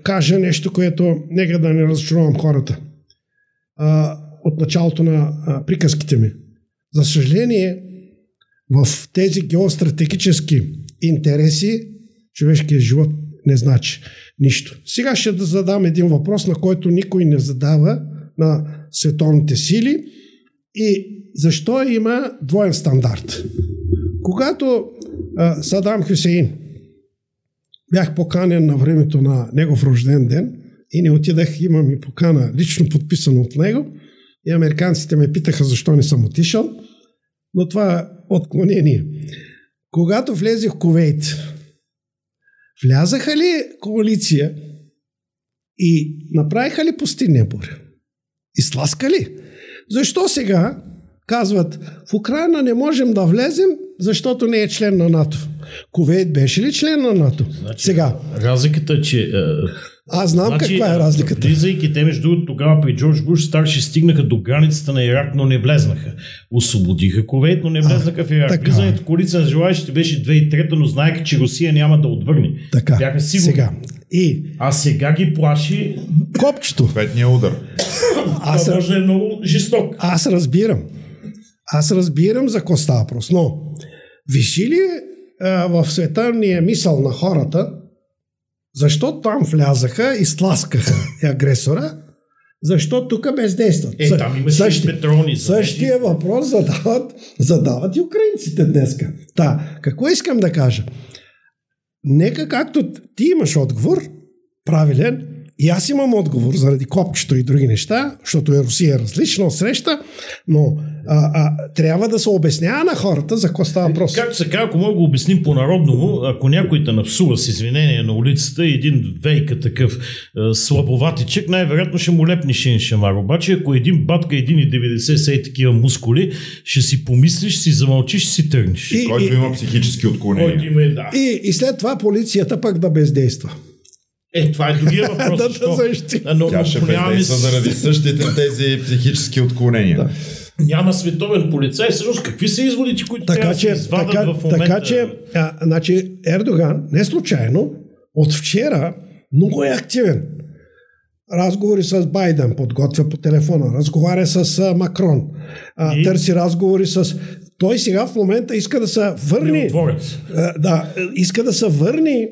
кажа нещо, което нека да не разочаровам хората от началото на приказките ми. За съжаление, в тези геостратегически интереси човешкият живот не значи нищо. Сега ще да задам един въпрос, на който никой не задава на световните сили и защо има двоен стандарт. Когато а, Садам Хюсейн бях поканен на времето на негов рожден ден и не отидах, имам и покана лично подписано от него и американците ме питаха защо не съм отишъл, но това е отклонение. Когато влезе в Ковейт, Влязаха ли коалиция и направиха ли пустинния буря? Изтласка ли? Защо сега казват, в Украина не можем да влезем, защото не е член на НАТО? Ковейт беше ли член на НАТО? Значи, сега. Разликата е, че аз знам значи, каква е разликата. Влизайки те, между другото, тогава при Джордж Буш старши стигнаха до границата на Ирак, но не влезнаха. Освободиха Ковейт, но не влезнаха а, в Ирак. Така. Влизането коалиция на желаящите беше 2003, но знаеха, че Русия няма да отвърне. Така. Бяха сигурни. Сега, И... А сега ги плаши копчето. Ответния удар. Аз, Това може е много жесток. Аз разбирам. Аз разбирам за какво става въпрос. Но, виши ли а, в света ни е мисъл на хората, защо там влязаха и сласкаха агресора, защо тук бездействат? Е, там имаше Същи, петрони. Същия въпрос задават, задават и украинците днеска. Та, какво искам да кажа? Нека както ти имаш отговор, правилен, и аз имам отговор заради копчето и други неща, защото е Русия различна от среща, но а, а, трябва да се обяснява на хората за какво става въпрос. Както се казва, ако мога да го обясним по-народному, ако някой те напсува с извинение на улицата и един вейка такъв а, слабоватичък, най-вероятно ще му лепни шин шамар. Обаче ако един батка 1,90 са и такива мускули, ще си помислиш, си замълчиш, си тръгнеш. И, който и, има психически отклонения. Който има, да. И, и след това полицията пък да бездейства. Е, това е другия въпрос. да, защо? да, но, Тя ще бездейства заради същите тези психически отклонения. Да. Няма световен полицай. Всъщност, какви са изводите, които така, трябва че, да се така, в момента? Така че, а, значи, Ердоган, не случайно, от вчера много е активен. Разговори с Байден, подготвя по телефона, разговаря с а, Макрон, а, и? търси разговори с... Той сега в момента иска да се върне... А, да, иска да се върне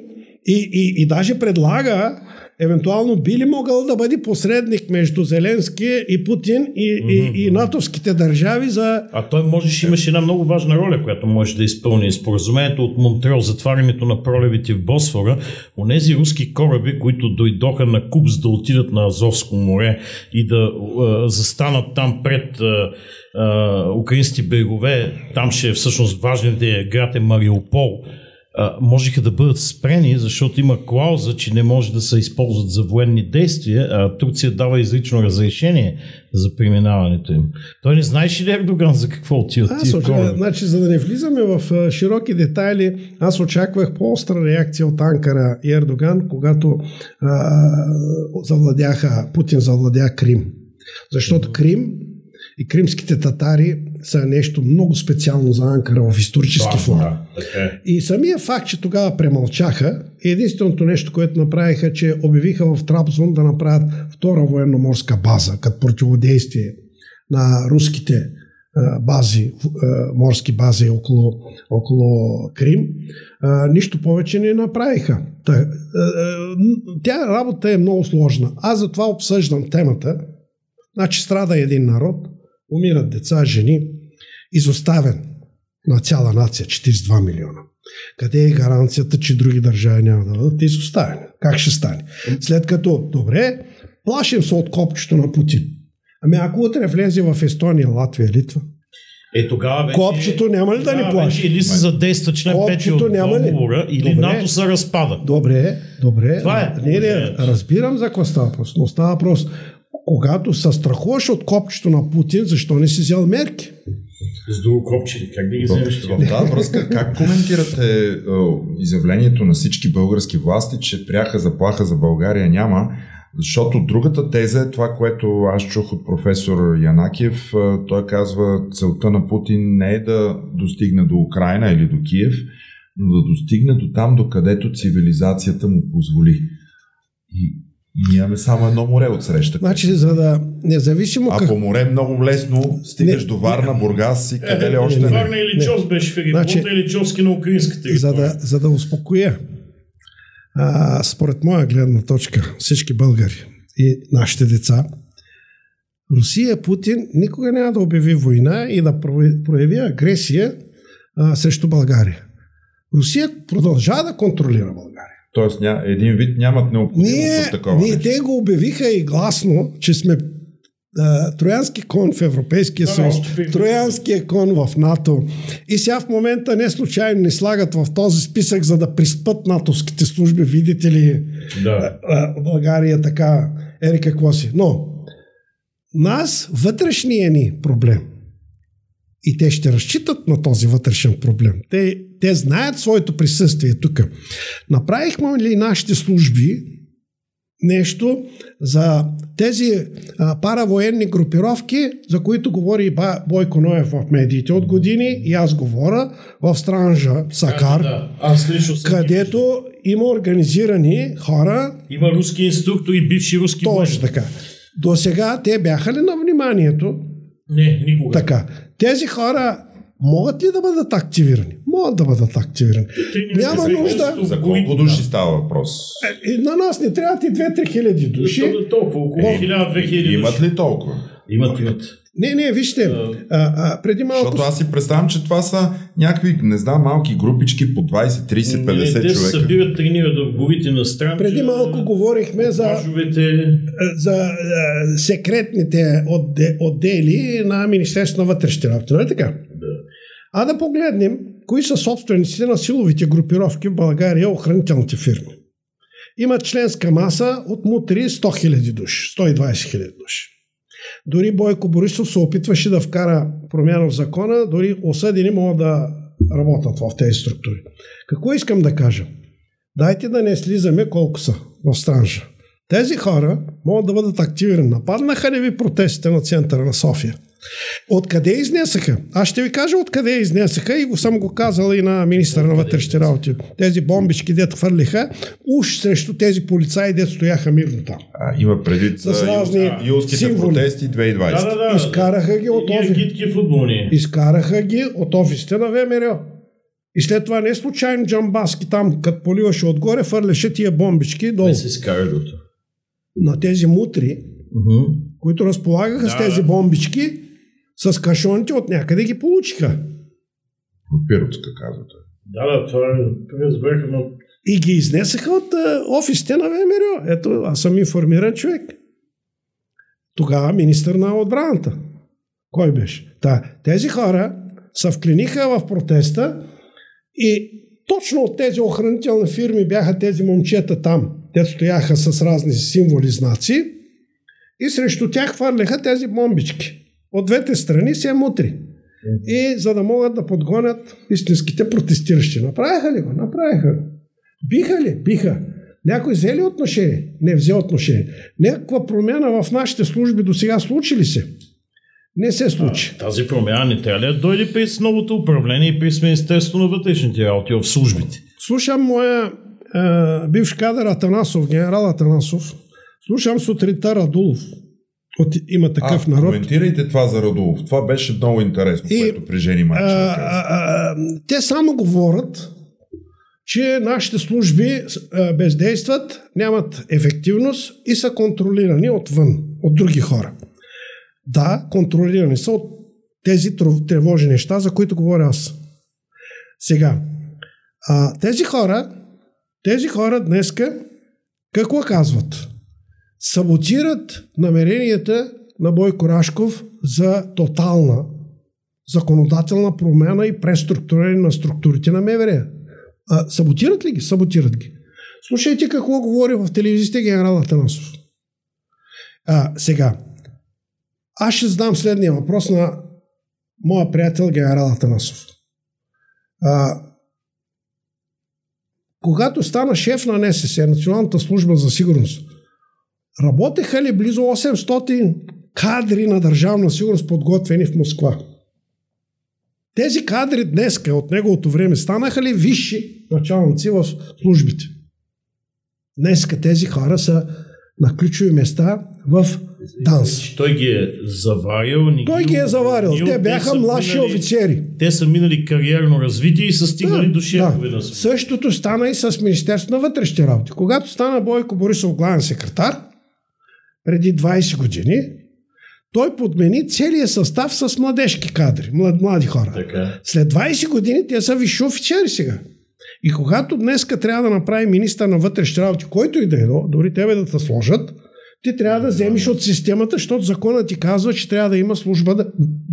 и, и, и даже предлага, евентуално би ли могъл да бъде посредник между Зеленски и Путин и, mm-hmm. и, и натовските държави за... А той можеше, имаше една много важна роля, която може да изпълни. Споразумението от Монтреал, затварянето на пролевите в Босфора, онези руски кораби, които дойдоха на Кубс да отидат на Азовско море и да а, застанат там пред а, а, украински брегове, там ще е всъщност важният град е Мариупол, можеха да бъдат спрени, защото има клауза, че не може да се използват за военни действия, а Турция дава изрично разрешение за преминаването им. Той не знаеше ли Ердоган за какво отиват аз тия очаквах, значи, за да не влизаме в широки детайли, аз очаквах по-остра реакция от Анкара и Ердоган, когато а, завладяха, Путин завладя Крим. Защото Крим и кримските татари са нещо много специално за Анкара в исторически фон. Да, е. И самия факт, че тогава премълчаха, е единственото нещо, което направиха, че обявиха в Трабзон да направят втора военноморска база, като противодействие на руските бази, морски бази около, около Крим. Нищо повече не направиха. Тя работа е много сложна. Аз затова обсъждам темата. Значи страда един народ, умират деца, жени, изоставен на цяла нация, 42 милиона. Къде е гаранцията, че други държави няма да бъдат изоставени? Как ще стане? След като, добре, плашим се от копчето на Путин. Ами ако утре влезе в Естония, Латвия, Литва, е, тогава вече, Копчето няма ли да ни плаши? Или се задейства член 5 от договора, или добре, НАТО се разпада. Добре, добре. Това е. Не, не, разбирам за какво става въпрос, но става въпрос когато се страхуваш от копчето на Путин, защо не си взел мерки? С друго копче, как да ги вземеш? В, в тази връзка, как коментирате е, изявлението на всички български власти, че пряха заплаха за България няма? Защото другата теза е това, което аз чух от професор Янакев. Той казва, целта на Путин не е да достигне до Украина или до Киев, но да достигне до там, до където цивилизацията му позволи. И ние имаме само едно море от среща. Значи, за да независимо. А как... по море много лесно стигаш не, до Варна, Бургас и къде ли още. Не, не, Варна или Чос беше в значи, или Чоски на украинската за да, за да успокоя, а, според моя гледна точка, всички българи и нашите деца, Русия, Путин никога няма да обяви война и да прояви агресия а, срещу България. Русия продължава да контролира България. Тоест ня, един вид нямат необходимост ние, от такова. Ние, те го обявиха и гласно, че сме а, троянски кон в Европейския съюз, троянския кон в НАТО. И сега в момента не случайно ни слагат в този списък, за да приспът натовските служби, видите ли, да. а, България така, ери какво си. Но нас вътрешния ни проблем – и те ще разчитат на този вътрешен проблем. Те, те знаят своето присъствие тук. Направихме ли нашите служби нещо за тези а, паравоенни групировки, за които говори и Бойко Ноев в медиите от години и аз говоря в Странжа, Сакар, да, аз където има организирани хора. Има руски инструктори, бивши руски Точно така. До сега те бяха ли на вниманието? Не, никога. Така. Тези хора могат ли да бъдат активирани? Могат да бъдат активирани. Няма нужда. За колко души става въпрос? Е, и на нас не трябват и 2-3 хиляди души. Толкова, около 1000-2000 Имат ли толкова? Имат, имат. Не, не, вижте, а, а, преди малко... Защото аз си представям, че това са някакви, не знам, малки групички по 20, 30, 50 не, човека. Те се събират, тренират в горите на страна. Преди малко говорихме за, за а, секретните отдели на Министерството на вътрешните работи, нали така? Да. А да погледнем, кои са собствениците на силовите групировки в България, охранителните фирми. Имат членска маса от мутри 100 000 души, 120 000 души. Дори Бойко Борисов се опитваше да вкара промяна в закона, дори осъдени могат да работят в тези структури. Какво искам да кажа? Дайте да не слизаме колко са в странжа. Тези хора могат да бъдат активирани. Нападнаха ли ви протестите на центъра на София? Откъде изнесаха? Аз ще ви кажа откъде изнесаха и го съм го казал и на министъра на вътрешните работи. Тези бомбички, дето хвърлиха, уж срещу тези полицаи, дето стояха мирно там. А, има предвид с разни юлските символи. протести 2020. Да, да, да. Изкараха ги от офисите. Изкараха ги от офисите на ВМРО. И след това не случайно Джамбаски там, като поливаше отгоре, фърляше тия бомбички долу. Не се изкара На тези мутри, uh-huh. които разполагаха да, с тези бомбички, с кашоните от някъде ги получиха. От Пиротска, казвате. Да, да, това е, но... И ги изнесаха от uh, офисите на ВМРО. Ето, аз съм информиран човек. Тогава министър на отбраната. Кой беше? Та, тези хора се вклениха в протеста и точно от тези охранителни фирми бяха тези момчета там. Те стояха с разни символи, знаци и срещу тях хвърляха тези бомбички. От двете страни се е мутри. И за да могат да подгонят истинските протестиращи. Направиха ли го? Направиха. Биха ли? Биха. Някой взе ли отношение? Не взе отношение. Някаква промяна в нашите служби до сега случи ли се? Не се случи. А, тази промяна не трябва ли дойде през новото управление и през Министерство на вътрешните работи в службите? Слушам моя е, бивш кадър Атанасов, генерал Атанасов. Слушам сутринта Радулов от има такъв а, народ. Коментирайте това за Радулов. Това беше много интересно, и, което при Жени Марчева Те само говорят, че нашите служби а, бездействат, нямат ефективност и са контролирани отвън, от други хора. Да, контролирани са от тези тревожни неща, за които говоря аз. Сега, а, тези хора, тези хора днеска какво казват? Саботират намеренията на Бойко Рашков за тотална законодателна промяна и преструктуриране на структурите на МВР. А, саботират ли ги? Саботират ги. Слушайте какво говори в телевизията генерал Атанасов. А, сега, аз ще задам следния въпрос на моя приятел генерал Атанасов. А, когато стана шеф на НСС, Националната служба за сигурност, Работеха ли близо 800 кадри на държавна сигурност, подготвени в Москва? Тези кадри днес, от неговото време, станаха ли висши началници в службите? Днеска тези хора са на ключови места в ДАНС. Той ги е заварил. Той ги е заварил. Те бяха те младши минали, офицери. Те са минали кариерно развитие и са стигнали да, до шефове да. на Същото стана и с Министерството на вътрешните работи. Когато стана Бойко Борисов главен секретар, преди 20 години, той подмени целият състав с младежки кадри, млад, млади хора. Така. След 20 години те са висши офицери сега. И когато днеска трябва да направи министър на вътрешни работи, който и да е, дори тебе да те сложат, ти трябва да вземеш от системата, защото законът ти казва, че трябва да има служба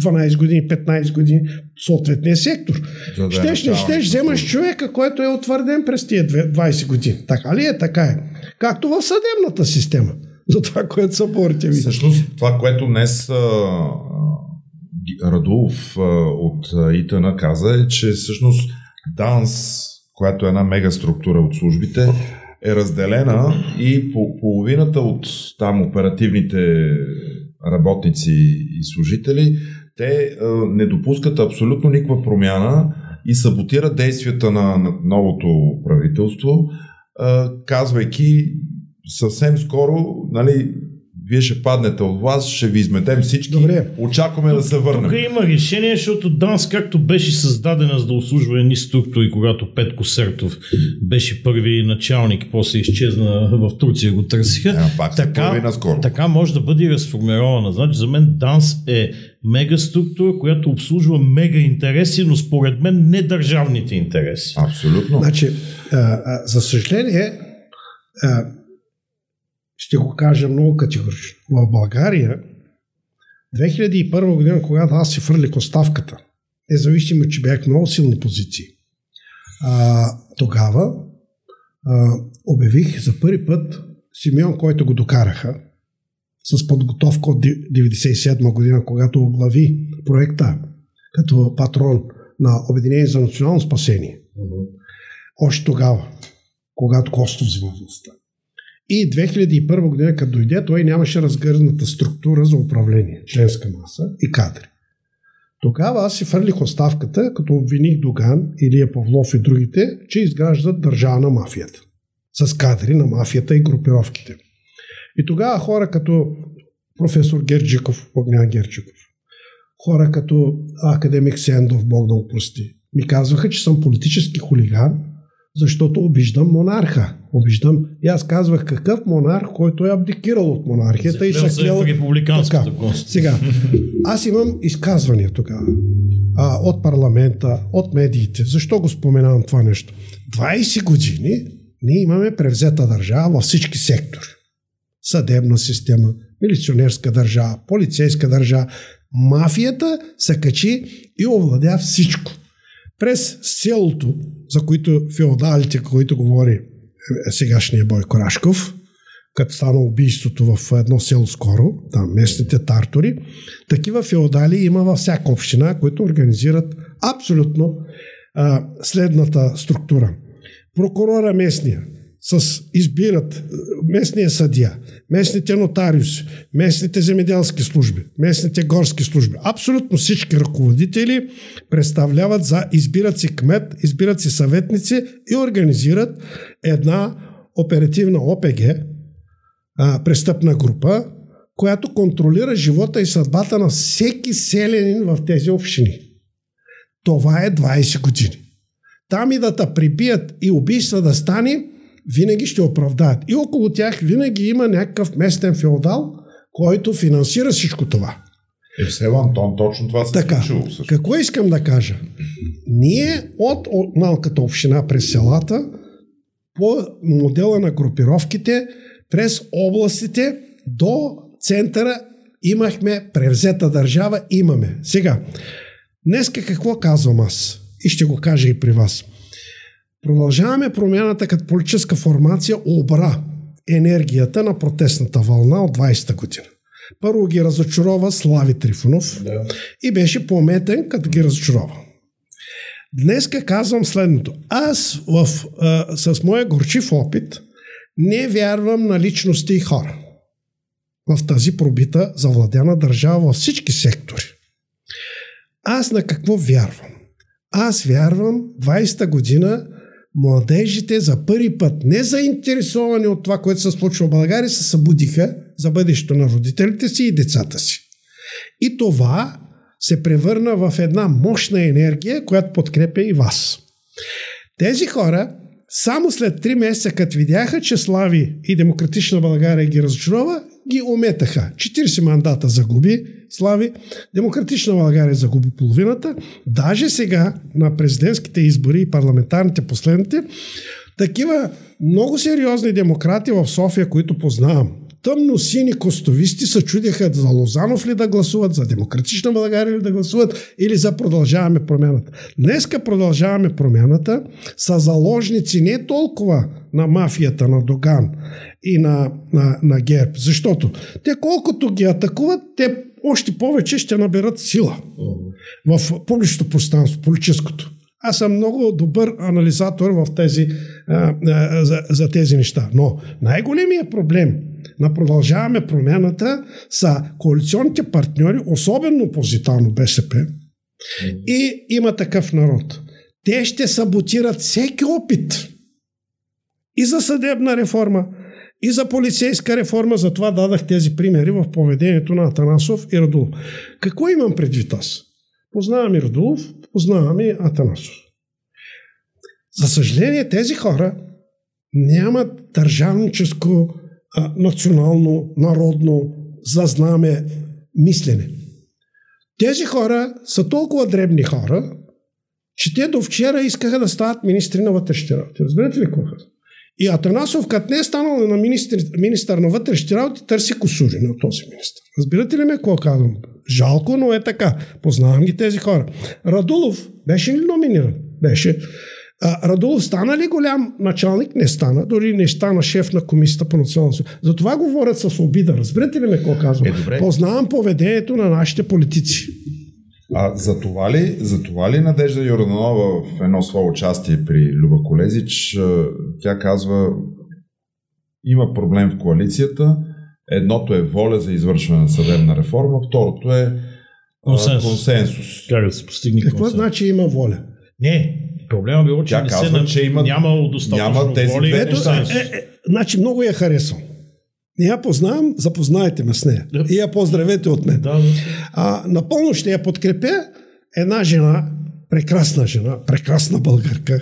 12 години, 15 години в съответния сектор. Да, щеш, не щеш, вземаш човека, който е утвърден през тия 20 години. Така ли е? Така е. Както в съдебната система за това, което са борите ви. Всъщност, това, което днес Радулов от ИТН каза е, че всъщност ДАНС, която е една мега структура от службите, е разделена и по половината от там оперативните работници и служители, те а, не допускат абсолютно никаква промяна и саботират действията на новото правителство, а, казвайки съвсем скоро, нали, вие ще паднете от власт, ще ви изметем всички. Добре. Очакваме тук, да се върнем. Тук има решение, защото ДАНС, както беше създадена за да обслужва едни структури, когато Петко Сертов беше първи началник, после изчезна в Турция, го търсиха. А, пак така, така може да бъде разформирована. Значи за мен ДАНС е мега структура, която обслужва мега интереси, но според мен не държавните интереси. Абсолютно. Значи, а, а, за съжаление, а, ще го кажа много категорично. В България 2001 година, когато аз си фърлих оставката, независимо, че бях много силни позиции, а, тогава а, обявих за първи път Симеон, който го докараха, с подготовка от 1997 година, когато оглави проекта като патрон на Обединение за национално спасение. Още тогава, когато Костов взима властта. И 2001 година, като дойде, той нямаше разгърната структура за управление, членска маса и кадри. Тогава аз си фърлих оставката, като обвиних Доган, Илия Павлов и другите, че изграждат държава на мафията. С кадри на мафията и групировките. И тогава хора като професор Герджиков, Огнян Герджиков, хора като академик Сендов, Бог да опрости, ми казваха, че съм политически хулиган, защото обиждам монарха. Обиждам. И аз казвах какъв монарх, който е абдикирал от монархията и се клел... републиканската Сега, аз имам изказвания тогава а, от парламента, от медиите. Защо го споменавам това нещо? 20 години ние имаме превзета държава във всички сектори. Съдебна система, милиционерска държава, полицейска държава. Мафията се качи и овладя всичко. През селото, за които феодалите, които говори сегашния Бойко Рашков, като стана убийството в едно село скоро, там местните тартори, такива феодали има във всяка община, които организират абсолютно а, следната структура. Прокурора местния, с избират местния съдия, местните нотариуси, местните земеделски служби, местните горски служби. Абсолютно всички ръководители представляват за, избират си кмет, избират си съветници и организират една оперативна ОПГ, а, престъпна група, която контролира живота и съдбата на всеки селянин в тези общини. Това е 20 години. Там и да те прибият и убийства да стане, винаги ще оправдаят. И около тях винаги има някакъв местен феодал, който финансира всичко това. Е, все Антон, точно това се така, случило. Какво искам да кажа? Ние от, от малката община през селата, по модела на групировките, през областите до центъра имахме превзета държава, имаме. Сега, днеска какво казвам аз? И ще го кажа и при вас. Продължаваме промяната като политическа формация обра енергията на протестната вълна от 20-та година. Първо ги разочарова Слави Трифонов да. и беше пометен, като ги разочарова. Днеска казвам следното. Аз в, а, с моя горчив опит не вярвам на личности и хора в тази пробита завладяна държава във всички сектори. Аз на какво вярвам? Аз вярвам 20-та година младежите за първи път, не заинтересовани от това, което се случва в България, се събудиха за бъдещето на родителите си и децата си. И това се превърна в една мощна енергия, която подкрепя и вас. Тези хора само след три месеца, като видяха, че Слави и Демократична България ги разочарова, ги уметаха. 40 мандата загуби Слави, Демократична България загуби половината. Даже сега на президентските избори и парламентарните последните, такива много сериозни демократи в София, които познавам, тъмно сини костовисти се чудеха за Лозанов ли да гласуват, за Демократична България ли да гласуват или за Продължаваме промяната. Днеска Продължаваме промяната са заложници не толкова на мафията на Доган и на, на, на ГЕРБ, защото те колкото ги атакуват, те още повече ще наберат сила в публичното пространство, политическото. Аз съм много добър анализатор в тези а, а, за, за тези неща. Но най-големият проблем на продължаваме промяната са коалиционните партньори, особено позитално БСП и има такъв народ. Те ще саботират всеки опит и за съдебна реформа, и за полицейска реформа, затова дадах тези примери в поведението на Атанасов и Радулов. Какво имам предвид аз? Познавам и Радулов, познавам и Атанасов. За съжаление, тези хора нямат държавническо, национално, народно зазнаме мислене. Тези хора са толкова дребни хора, че те до вчера искаха да стават министри на вътрешните работи. Разбирате ли какво И Атанасов, като не е станал на министр, министър на вътрешните работи, търси косури на този министр. Разбирате ли ме какво казвам? Жалко, но е така. Познавам ги тези хора. Радулов беше ли номиниран? Беше. А, Радулов стана ли голям началник? Не стана. Дори не стана шеф на комисията по национално Затова говорят с обида. Разбирате ли ме какво казвам? Е, Познавам поведението на нашите политици. А за това ли, за това ли Надежда Йорданова в едно свое участие при Люба Колезич, тя казва има проблем в коалицията, едното е воля за извършване на съдебна реформа, второто е консенсус. консенсус. Как да се постигне Какво консенсус? значи има воля? Не, проблема било, че Тя не казва, се, че има, нямало достатъчно няма тези воля. Ето, е, е, значи много я харесвам. Не я познавам, запознайте ме с нея. Да. И я поздравете от мен. Да, да. А, напълно ще я подкрепя една жена, прекрасна жена, прекрасна българка.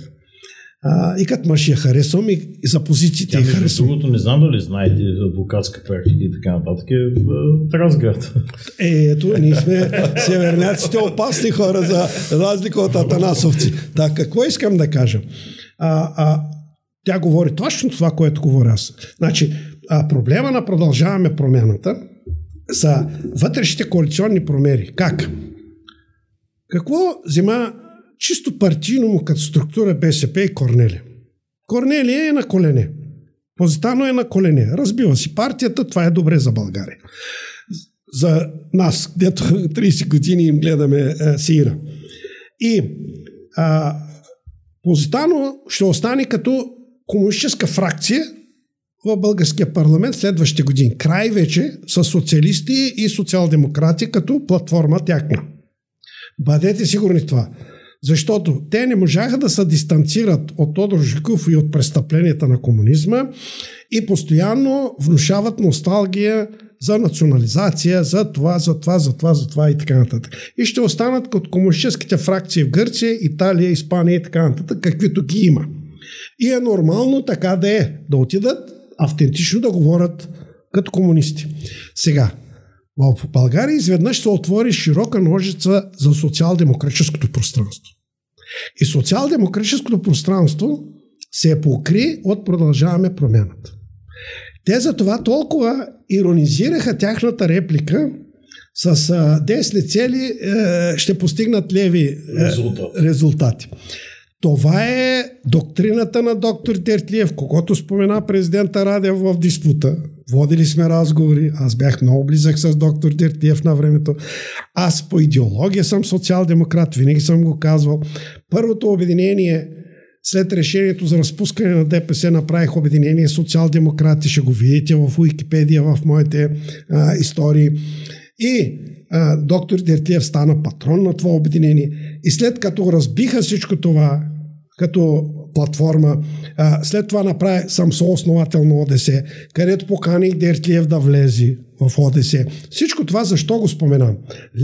А, и като мъж я харесвам и, и за позициите я харесвам. Другото не знам дали знаете адвокатска практика и така нататък е в Разград. Е, ето, ние сме северняците опасни хора за разлика от атанасовци. Так, какво искам да кажа? А, а, тя говори точно това, което говоря аз. Значи, а, проблема на продължаваме промяната са вътрешните коалиционни промери. Как? Какво взима чисто партийно му като структура БСП и Корнелия? Корнелия е на колене. Позитано е на колене. Разбива си партията, това е добре за България. За нас, дето 30 години им гледаме а, сира. И а, Позитано ще остане като комунистическа фракция в българския парламент следващите години. Край вече с социалисти и социал-демократи като платформа тяхна. Бъдете сигурни това. Защото те не можаха да се дистанцират от Тодор Жиков и от престъпленията на комунизма и постоянно внушават носталгия за национализация, за това, за това, за това, за това и така нататък. И ще останат като комунистическите фракции в Гърция, Италия, Испания и така нататък, каквито ги има. И е нормално така да е, да отидат автентично да говорят като комунисти. Сега, в България изведнъж се отвори широка ножица за социал-демократическото пространство. И социал-демократическото пространство се покри от продължаваме промяната. Те за това толкова иронизираха тяхната реплика с а, десни цели е, ще постигнат леви е, резултати. Това е доктрината на доктор Тертлиев, когато спомена президента Радев в диспута. Водили сме разговори, аз бях много близък с доктор Тертлиев на времето. Аз по идеология съм социал-демократ, винаги съм го казвал. Първото обединение след решението за разпускане на ДПС направих обединение социал-демократи, ще го видите в Уикипедия, в моите а, истории. И доктор Дертиев стана патрон на това обединение. И след като разбиха всичко това, като платформа. След това направи, съм съосновател на ОДС, където поканих Дертлиев да влезе в ОДС. Всичко това защо го споменам?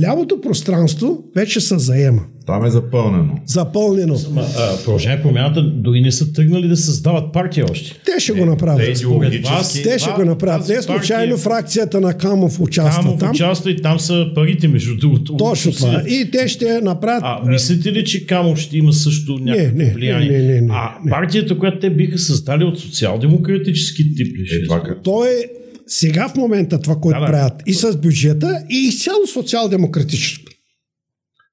Лявото пространство вече се заема. Там е запълнено. Запълнено. Продължение промяната дори не са тръгнали да създават партия още. Те ще го направят. Те, вас, те ще го направят. Не случайно партия... фракцията на Камов участва Камов там. участва и там са парите, между другото. Точно това. И те ще направят... А мислите ли, че Камов ще има също някакво не, не, влияние? Не, не, не, не, а партията, която те биха създали от социал-демократически тип? Е, това, То е сега в момента това, което да, да. правят и с бюджета, и изцяло социал-демократическо.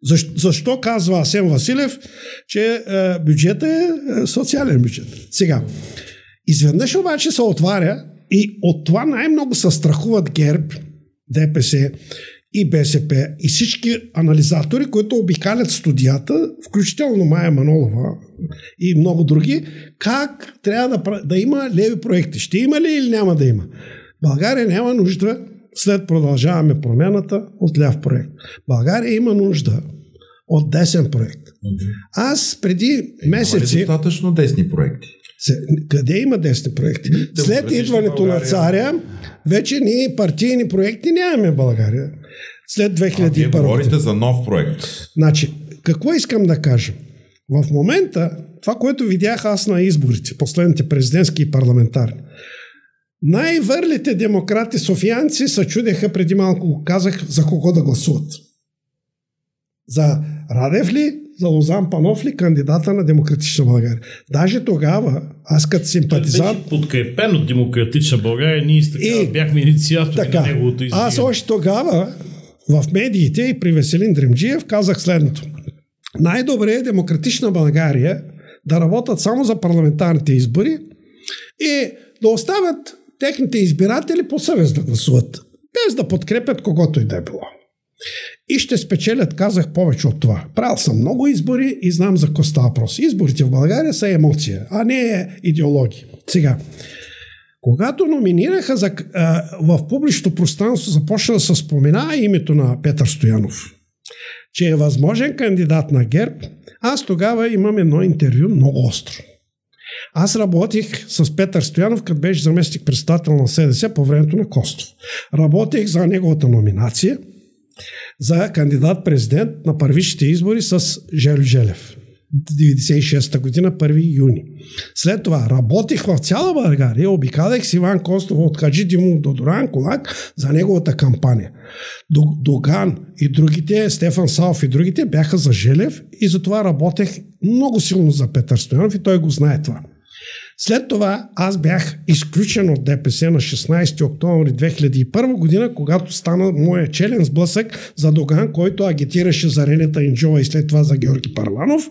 Защо, защо казва Асен Василев, че е, бюджета е, е социален бюджет? Сега, изведнъж обаче се отваря и от това най-много се страхуват ГЕРБ, ДПС и БСП, и всички анализатори, които обикалят студията, включително Майя Манолова и много други, как трябва да, да има леви проекти. Ще има ли или няма да има? България няма нужда, след продължаваме промената, от ляв проект. България има нужда от десен проект. Аз преди месеци... Има достатъчно десни проекти? Къде има десни проекти? След идването на царя, вече ние партийни проекти нямаме в България. След 2001. А вие говорите за нов проект. Значи, какво искам да кажа? В момента, това, което видях аз на изборите, последните президентски и парламентарни, най-върлите демократи софиянци се чудеха преди малко, казах, за кого да гласуват. За Радев ли, за Лозан Панов ли, кандидата на Демократична България. Даже тогава, аз като симпатизант... Беше подкрепен от Демократична България, ние така и, бяхме инициатори така, на неговото избиране. Аз още тогава в медиите и при Веселин Дремджиев казах следното. Най-добре е Демократична България да работят само за парламентарните избори и да оставят техните избиратели по съвест да гласуват, без да подкрепят когото и да е било. И ще спечелят, казах повече от това. Правил съм много избори и знам за какво става въпрос. Изборите в България са емоция, а не идеология. Сега, когато номинираха за, а, в публичното пространство, започна да се спомена името на Петър Стоянов, че е възможен кандидат на ГЕРБ, аз тогава имам едно интервю много остро. Аз работих с Петър Стоянов, като беше заместник председател на СДС по времето на Костов. Работех за неговата номинация – за кандидат-президент на първичните избори с Желю Желев. 96-та година, 1 юни. След това работих в цяла България, обикалях с Иван Костов от Хаджи Димов до Доран Колак за неговата кампания. Доган и другите, Стефан Саов и другите бяха за Желев и затова работех много силно за Петър Стоянов и той го знае това. След това аз бях изключен от ДПС на 16 октомври 2001 година, когато стана моя челен сблъсък за Доган, който агитираше за Ренета Инджова и след това за Георги Парланов,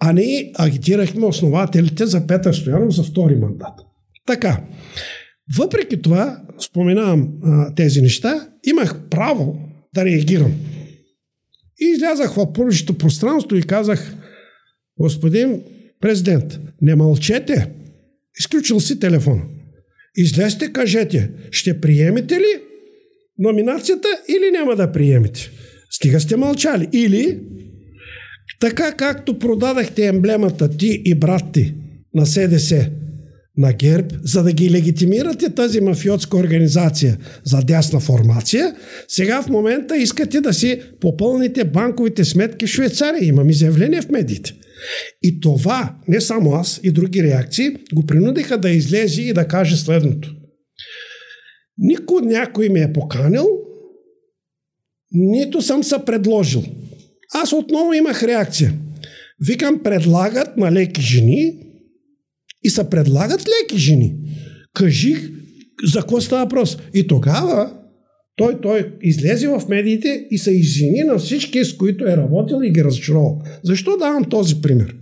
а ние агитирахме основателите за Петър Стоянов за втори мандат. Така, въпреки това, споменавам а, тези неща, имах право да реагирам. И излязах в публичното пространство и казах, господин президент, не мълчете, Изключил си телефона. Излезте, кажете, ще приемете ли номинацията или няма да приемете? Стига сте мълчали. Или, така както продадахте емблемата ти и брат ти на СДС, на ГЕРБ, за да ги легитимирате тази мафиотска организация за дясна формация, сега в момента искате да си попълните банковите сметки в Швейцария. Имам изявление в медиите. И това, не само аз, и други реакции, го принудиха да излезе и да каже следното. Никой някой ми е поканил, нито съм се предложил. Аз отново имах реакция. Викам, предлагат на леки жени и се предлагат леки жени. Кажи за какво става въпрос. И тогава той, той излезе в медиите и се извини на всички, с които е работил и ги разочаровал. Защо давам този пример?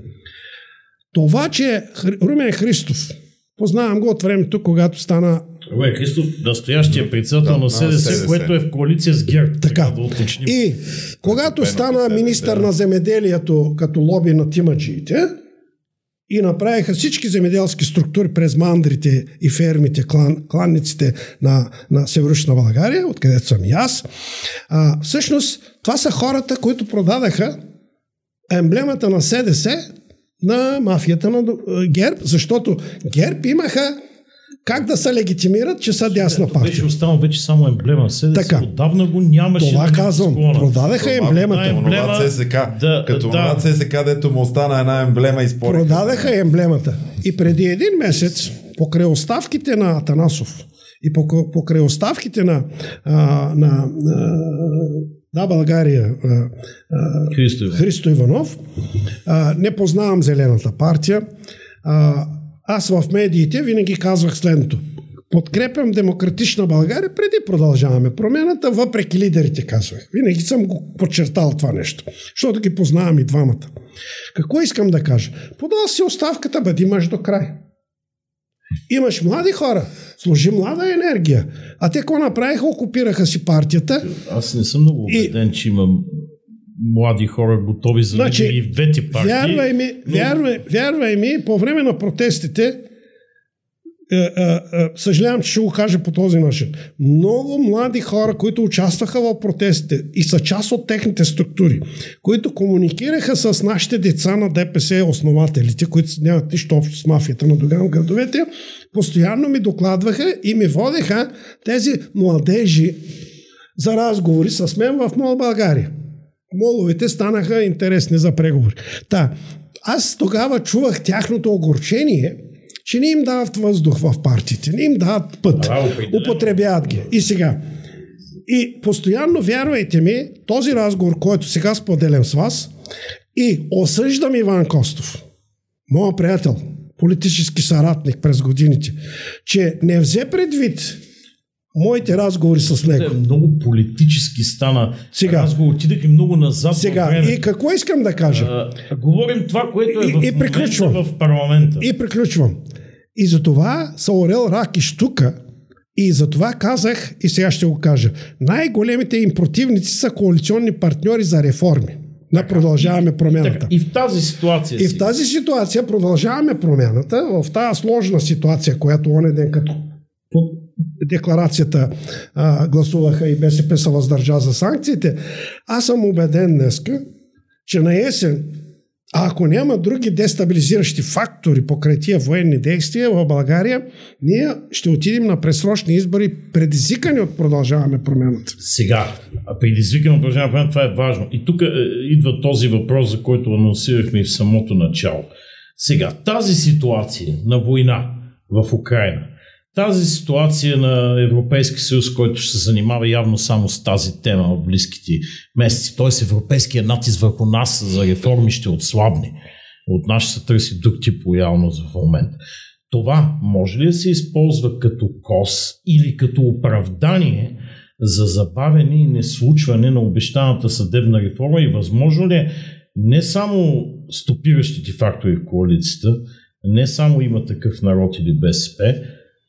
Това, че Румен Христов, познавам го от времето, когато стана Румен Христов, настоящия председател да, на СДС, което е в коалиция с ГЕРБ. Така. Да уточним. И когато стана министър на земеделието като лоби на тимаджиите, и направиха всички земеделски структури през мандрите и фермите, клан, кланниците на, на Северочна България, откъдето съм и аз. А, всъщност, това са хората, които продадаха емблемата на СДС на мафията на ГЕРБ, защото ГЕРБ имаха как да се легитимират, че са дясна партия? Беше останал вече само емблема. Седе така. Отдавна го нямаше. Това казвам. Продадаха емблемата. Емблема, ЦСК, да, като да. ЦСК, дето му остана една емблема и спори. Продадаха емблемата. И преди един месец, покрай оставките на Атанасов и покрай оставките на, а, на, на да, България, Христо Иванов, Христо Иванов а, не познавам Зелената партия, а, аз в медиите винаги казвах следното. Подкрепям демократична България, преди продължаваме промената, въпреки лидерите, казвах. Винаги съм го подчертал това нещо, защото ги познавам и двамата. Какво искам да кажа? Подал си оставката, бъди мъж до край. Имаш млади хора, служи млада енергия. А те какво направиха? Окупираха си партията. Аз не съм много убеден, и... че имам млади хора готови за значи, и в двете партии. Вярвай ми, но... вярвай, вярвай ми, по време на протестите е, е, е, съжалявам, че ще го кажа по този начин. Много млади хора, които участваха в протестите и са част от техните структури, които комуникираха с нашите деца на ДПС, основателите, които нямат нищо общо с мафията на Доган градовете, постоянно ми докладваха и ми водеха тези младежи за разговори с мен в Мол България. Моловете станаха интересни за преговори. Та, аз тогава чувах тяхното огорчение – че не им дават въздух в партиите, не им дават път, а, употребяват ги. И сега, и постоянно, вярвайте ми, този разговор, който сега споделям с вас, и осъждам Иван Костов, моят приятел, политически съратник през годините, че не взе предвид моите разговори с него. Много политически стана сега, разговор, отидах и много назад. Сега, време. и какво искам да кажа? А, говорим това, което е и, в, и приключвам. в парламента. И приключвам. И затова са орел рак и штука. И затова казах, и сега ще го кажа, най-големите им противници са коалиционни партньори за реформи. На продължаваме промяната. И в тази ситуация. И в тази ситуация продължаваме промяната. В тази сложна ситуация, която оне ден като декларацията а, гласуваха и БСП се въздържа за санкциите, аз съм убеден днеска, че на есен ако няма други дестабилизиращи фактори покрай тия военни действия в България, ние ще отидем на пресрочни избори, предизвикани от продължаваме промената. Сега, предизвикани от продължаваме промената, това е важно. И тук е, идва този въпрос, за който анонсирахме в самото начало. Сега, тази ситуация на война в Украина – тази ситуация на Европейски съюз, който ще се занимава явно само с тази тема в близките месеци, т.е. европейския натиск върху нас за реформи ще отслабне. От нас ще се търси друг тип лоялност в момента. Това може ли да се използва като кос или като оправдание за забавене и неслучване на обещаната съдебна реформа и възможно ли е не само стопиращите фактори в коалицията, не само има такъв народ или БСП,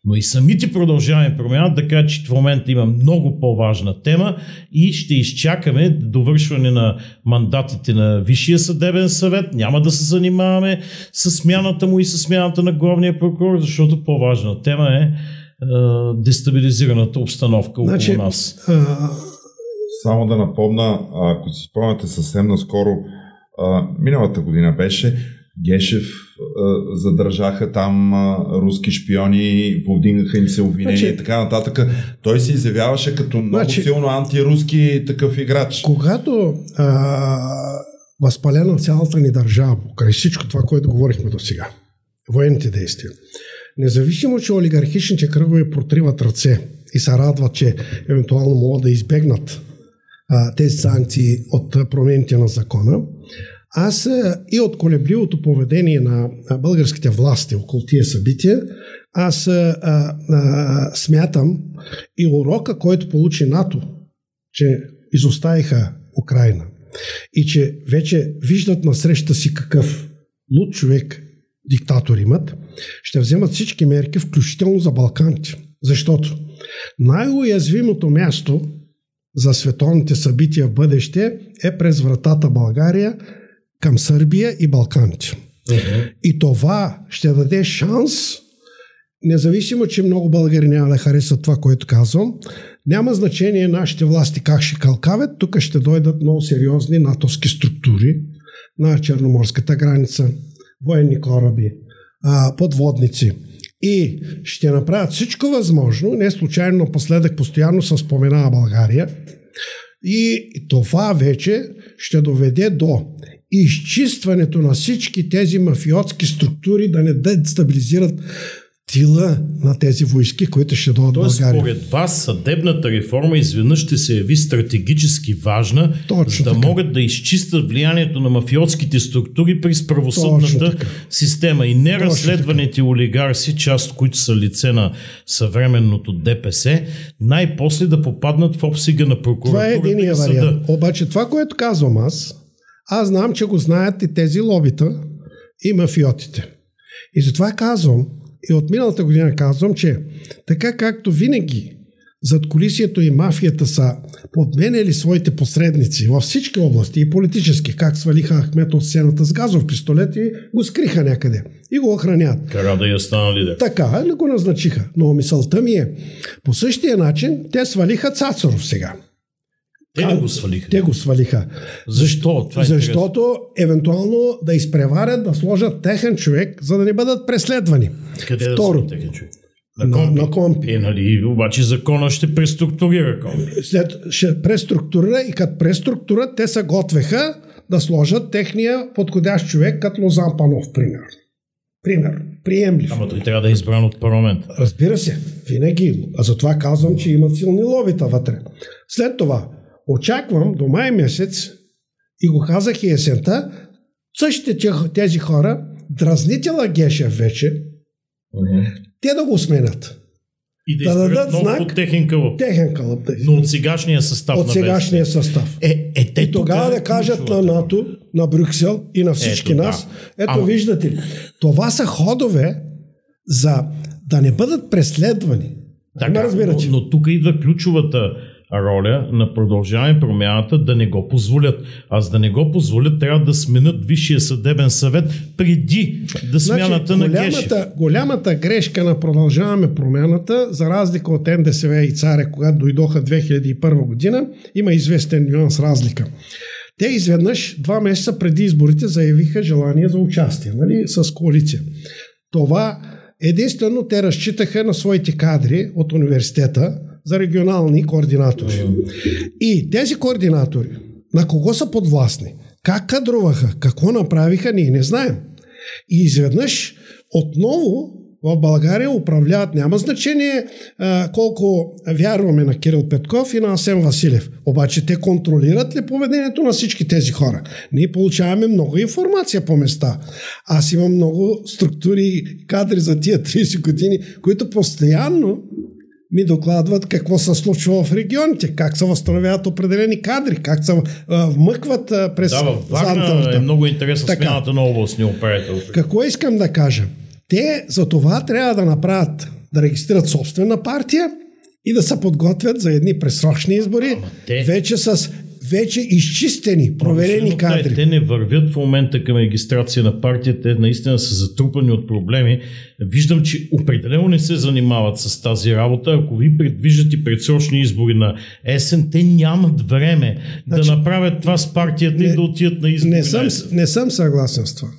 но и самите продължаваме промяна, така че в момента има много по-важна тема и ще изчакаме довършване на мандатите на Висшия съдебен съвет. Няма да се занимаваме с смяната му и с смяната на главния прокурор, защото по-важна тема е, е дестабилизираната обстановка значи, около нас. А... Само да напомна, ако си спомняте съвсем наскоро, а, миналата година беше, Гешев задържаха там руски шпиони, повдигнаха им се обвинения значи, и така нататък. Той се изявяваше като много значи, силно антируски такъв играч. Когато а, възпалена цялата ни държава, покрай всичко това, което говорихме до сега, военните действия, независимо, че олигархичните кръгове протриват ръце и се радват, че евентуално могат да избегнат а, тези санкции от промените на закона, аз е, и от колебливото поведение на българските власти около тия събития, аз е, а, а, смятам и урока, който получи НАТО, че изоставиха Украина и че вече виждат на среща си какъв луд човек диктатор имат, ще вземат всички мерки, включително за Балканите. Защото най-уязвимото място за световните събития в бъдеще е през вратата България – към Сърбия и Балканите. Uh-huh. И това ще даде шанс, независимо, че много българи няма да харесат това, което казвам, няма значение нашите власти как ще калкавят, тук ще дойдат много сериозни натовски структури на черноморската граница, военни кораби, подводници. И ще направят всичко възможно, не случайно напоследък постоянно се споменава България, и това вече ще доведе до изчистването на всички тези мафиотски структури да не дестабилизират тила на тези войски, които ще дойдат в България. според вас съдебната реформа изведнъж ще се яви стратегически важна, Точно да така. могат да изчистят влиянието на мафиотските структури през правосъдната система и не разследваните олигарси, част които са лице на съвременното ДПС, най-после да попаднат в обсига на прокуратурата Това е единия вариант. Обаче това, което казвам аз, аз знам, че го знаят и тези лобита и мафиотите. И затова казвам, И от миналата година казвам, че така както винаги зад колисието и мафията са подменяли своите посредници във всички области и политически, как свалиха Ахмет от сцената с газов пистолет и го скриха някъде и го охранят. Кара да я стана лидер. Така, ли го назначиха. Но мисълта ми е, по същия начин те свалиха Цацаров сега. Те ли го свалиха? Те го свалиха. Защо? Това е Защото интересно. евентуално да изпреварят, да сложат техен човек, за да не бъдат преследвани. Къде Второ, да техен човек? На компи. На, компи. Е, нали, обаче закона ще преструктурира компи. След, ще преструктурира и като преструктура те се готвеха да сложат техния подходящ човек като Лозан Панов, пример. Пример. Приемлив. Ама той трябва да е избран от парламент. Разбира се, винаги. А затова казвам, че имат силни лобита вътре. След това, очаквам до май месец, и го казах и есента, същите тези хора, дразнителя Гешев вече, uh-huh те да го сменят. И да, да дадат знак, под техен кълъп. Техен кълъп. Да Но от сегашния състав От сегашния състав. Е, е, те и тогава да кажат на НАТО, на Брюксел и на всички ето, нас, да. ето Ама... виждате ли, това са ходове за да не бъдат преследвани. Така, разбира, но, но тук идва ключовата роля на продължаване промяната да не го позволят. Аз да не го позволят, трябва да сменят Висшия съдебен съвет преди да значи, смяната значи, на Гешев. Голямата грешка на продължаваме промяната, за разлика от НДСВ и Царя, когато дойдоха 2001 година, има известен нюанс разлика. Те изведнъж, два месеца преди изборите, заявиха желание за участие нали, с коалиция. Това единствено те разчитаха на своите кадри от университета, за регионални координатори. И тези координатори на кого са подвластни? Как кадруваха? Какво направиха? Ние не знаем. И изведнъж отново в България управляват, няма значение а, колко вярваме на Кирил Петков и на Асен Василев. Обаче те контролират ли поведението на всички тези хора? Ние получаваме много информация по места. Аз имам много структури и кадри за тия 30 години, които постоянно ми докладват какво се случва в регионите, как се възстановяват определени кадри, как се вмъкват а, през Да, в Варна е много интересна смяната на областни управител. Какво искам да кажа? Те за това трябва да направят, да регистрират собствена партия и да се подготвят за едни пресрочни избори, те... вече с вече изчистени, проверени кадри. Те не вървят в момента към регистрация на партията, те наистина са затрупани от проблеми. Виждам, че определено не се занимават с тази работа. Ако ви предвиждате предсрочни избори на есен, те нямат време значи, да направят това с партията не, и да отидат на избори. Не съм, не съм съгласен с това.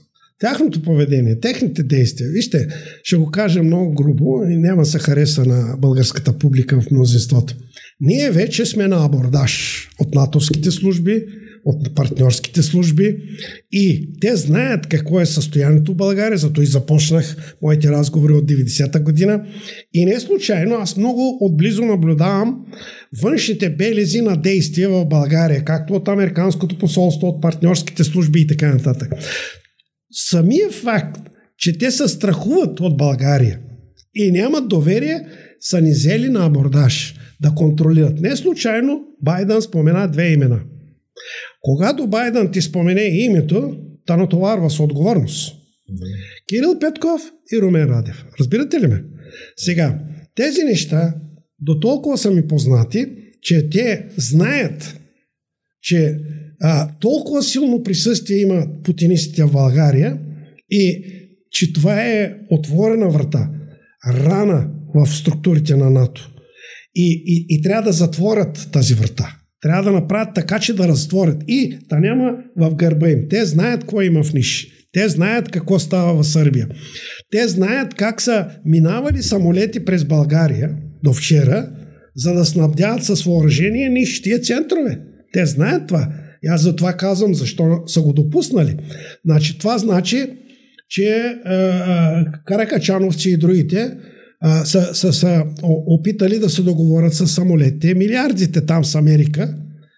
Тяхното поведение, техните действия, вижте, ще го кажа много грубо и няма се хареса на българската публика в мнозинството. Ние вече сме на абордаж от натовските служби, от партньорските служби и те знаят какво е състоянието в България, зато и започнах моите разговори от 90-та година. И не случайно, аз много отблизо наблюдавам външните белези на действия в България, както от Американското посолство, от партньорските служби и така нататък. Самия факт, че те се страхуват от България и нямат доверие, са ни взели на абордаж да контролират. Не случайно Байден спомена две имена. Когато Байден ти спомене името, та натоварва с отговорност. Кирил Петков и Румен Радев. Разбирате ли ме? Сега, тези неща до толкова са ми познати, че те знаят, че а, толкова силно присъствие има путинистите в България и че това е отворена врата, рана в структурите на НАТО. И, и, и трябва да затворят тази врата. Трябва да направят така, че да разтворят. И да няма в гърба им. Те знаят какво има в ниш. Те знаят какво става в Сърбия. Те знаят как са минавали самолети през България до вчера, за да снабдяват с въоръжение нищия центрове. Те знаят това. И аз за това казвам, защо са го допуснали. Значи, това значи, че а, а, Каракачановци и другите са, са, са опитали да се договорят с самолетите. Милиардите там с Америка.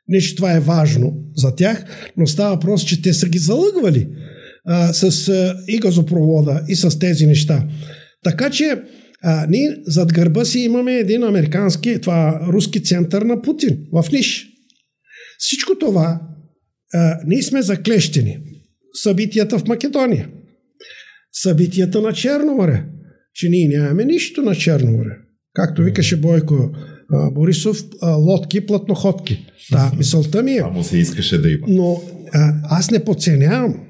Не, че това е важно за тях, но става въпрос, че те са ги залъгвали а, с а, и газопровода, и с тези неща. Така че а, ние зад гърба си имаме един американски, това руски център на Путин в Ниш. Всичко това а, ние сме заклещени. Събитията в Македония, събитията на Черно море, че ние нямаме нищо на Черно море. Както викаше Бойко а, Борисов, а, лодки, платноходки. Да, мисълта ми е. Само се искаше да има. Но а, аз не подценявам,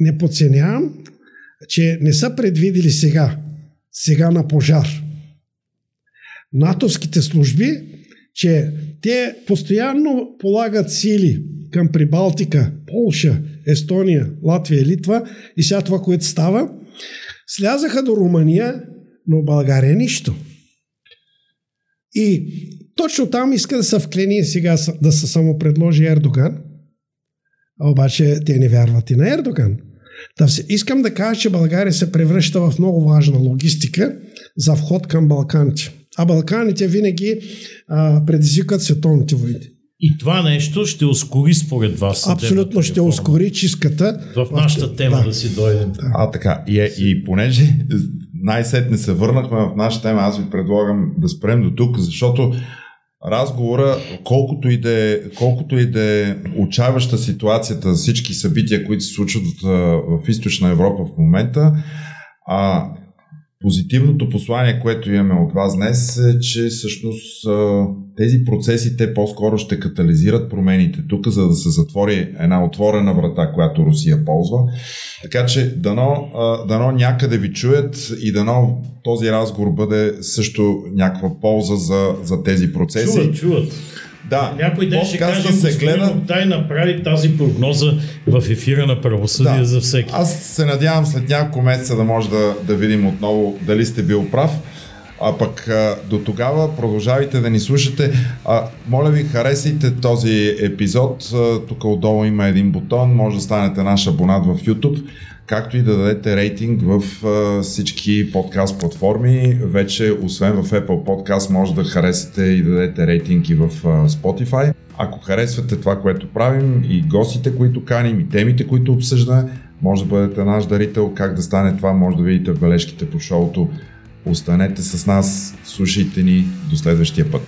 не подценявам, че не са предвидели сега, сега на пожар. натовските служби, че те постоянно полагат сили към Прибалтика, Полша, Естония, Латвия, Литва и сега това, което става, слязаха до Румъния, но България нищо. И точно там иска да се вклени сега да се самопредложи Ердоган, а обаче те не вярват и на Ердоган. Та искам да кажа, че България се превръща в много важна логистика за вход към Балканите. А Балканите винаги а, предизвикат световните войни. И това нещо ще ускори според вас. Абсолютно ще реформа. ускори чистката. В нашата тема да, да си дойдем. Да. А така, и, и понеже най-сетне се върнахме в нашата тема, аз ви предлагам да спрем до тук, защото разговора, колкото и да е, колкото и да е отчаяваща ситуацията за всички събития, които се случват в източна Европа в момента, а позитивното послание, което имаме от вас днес е, че всъщност тези процеси те по-скоро ще катализират промените тук, за да се затвори една отворена врата, която Русия ползва. Така че дано, дано някъде ви чуят и дано този разговор бъде също някаква полза за, за тези процеси. Чуват, чуват. Да, някой ден ще каже, се гледа. Дай направи тази прогноза в ефира на правосъдие да. за всеки. Аз се надявам след няколко месеца да може да, да видим отново дали сте бил прав. А пък а, до тогава продължавайте да ни слушате. А, моля ви, харесайте този епизод. А, тук отдолу има един бутон. Може да станете наш абонат в YouTube както и да дадете рейтинг в а, всички подкаст платформи. Вече, освен в Apple Podcast, може да харесате и да дадете рейтинг и в а, Spotify. Ако харесвате това, което правим и гостите, които каним, и темите, които обсъждаме, може да бъдете наш дарител. Как да стане това, може да видите в бележките по шоуто. Останете с нас, слушайте ни до следващия път.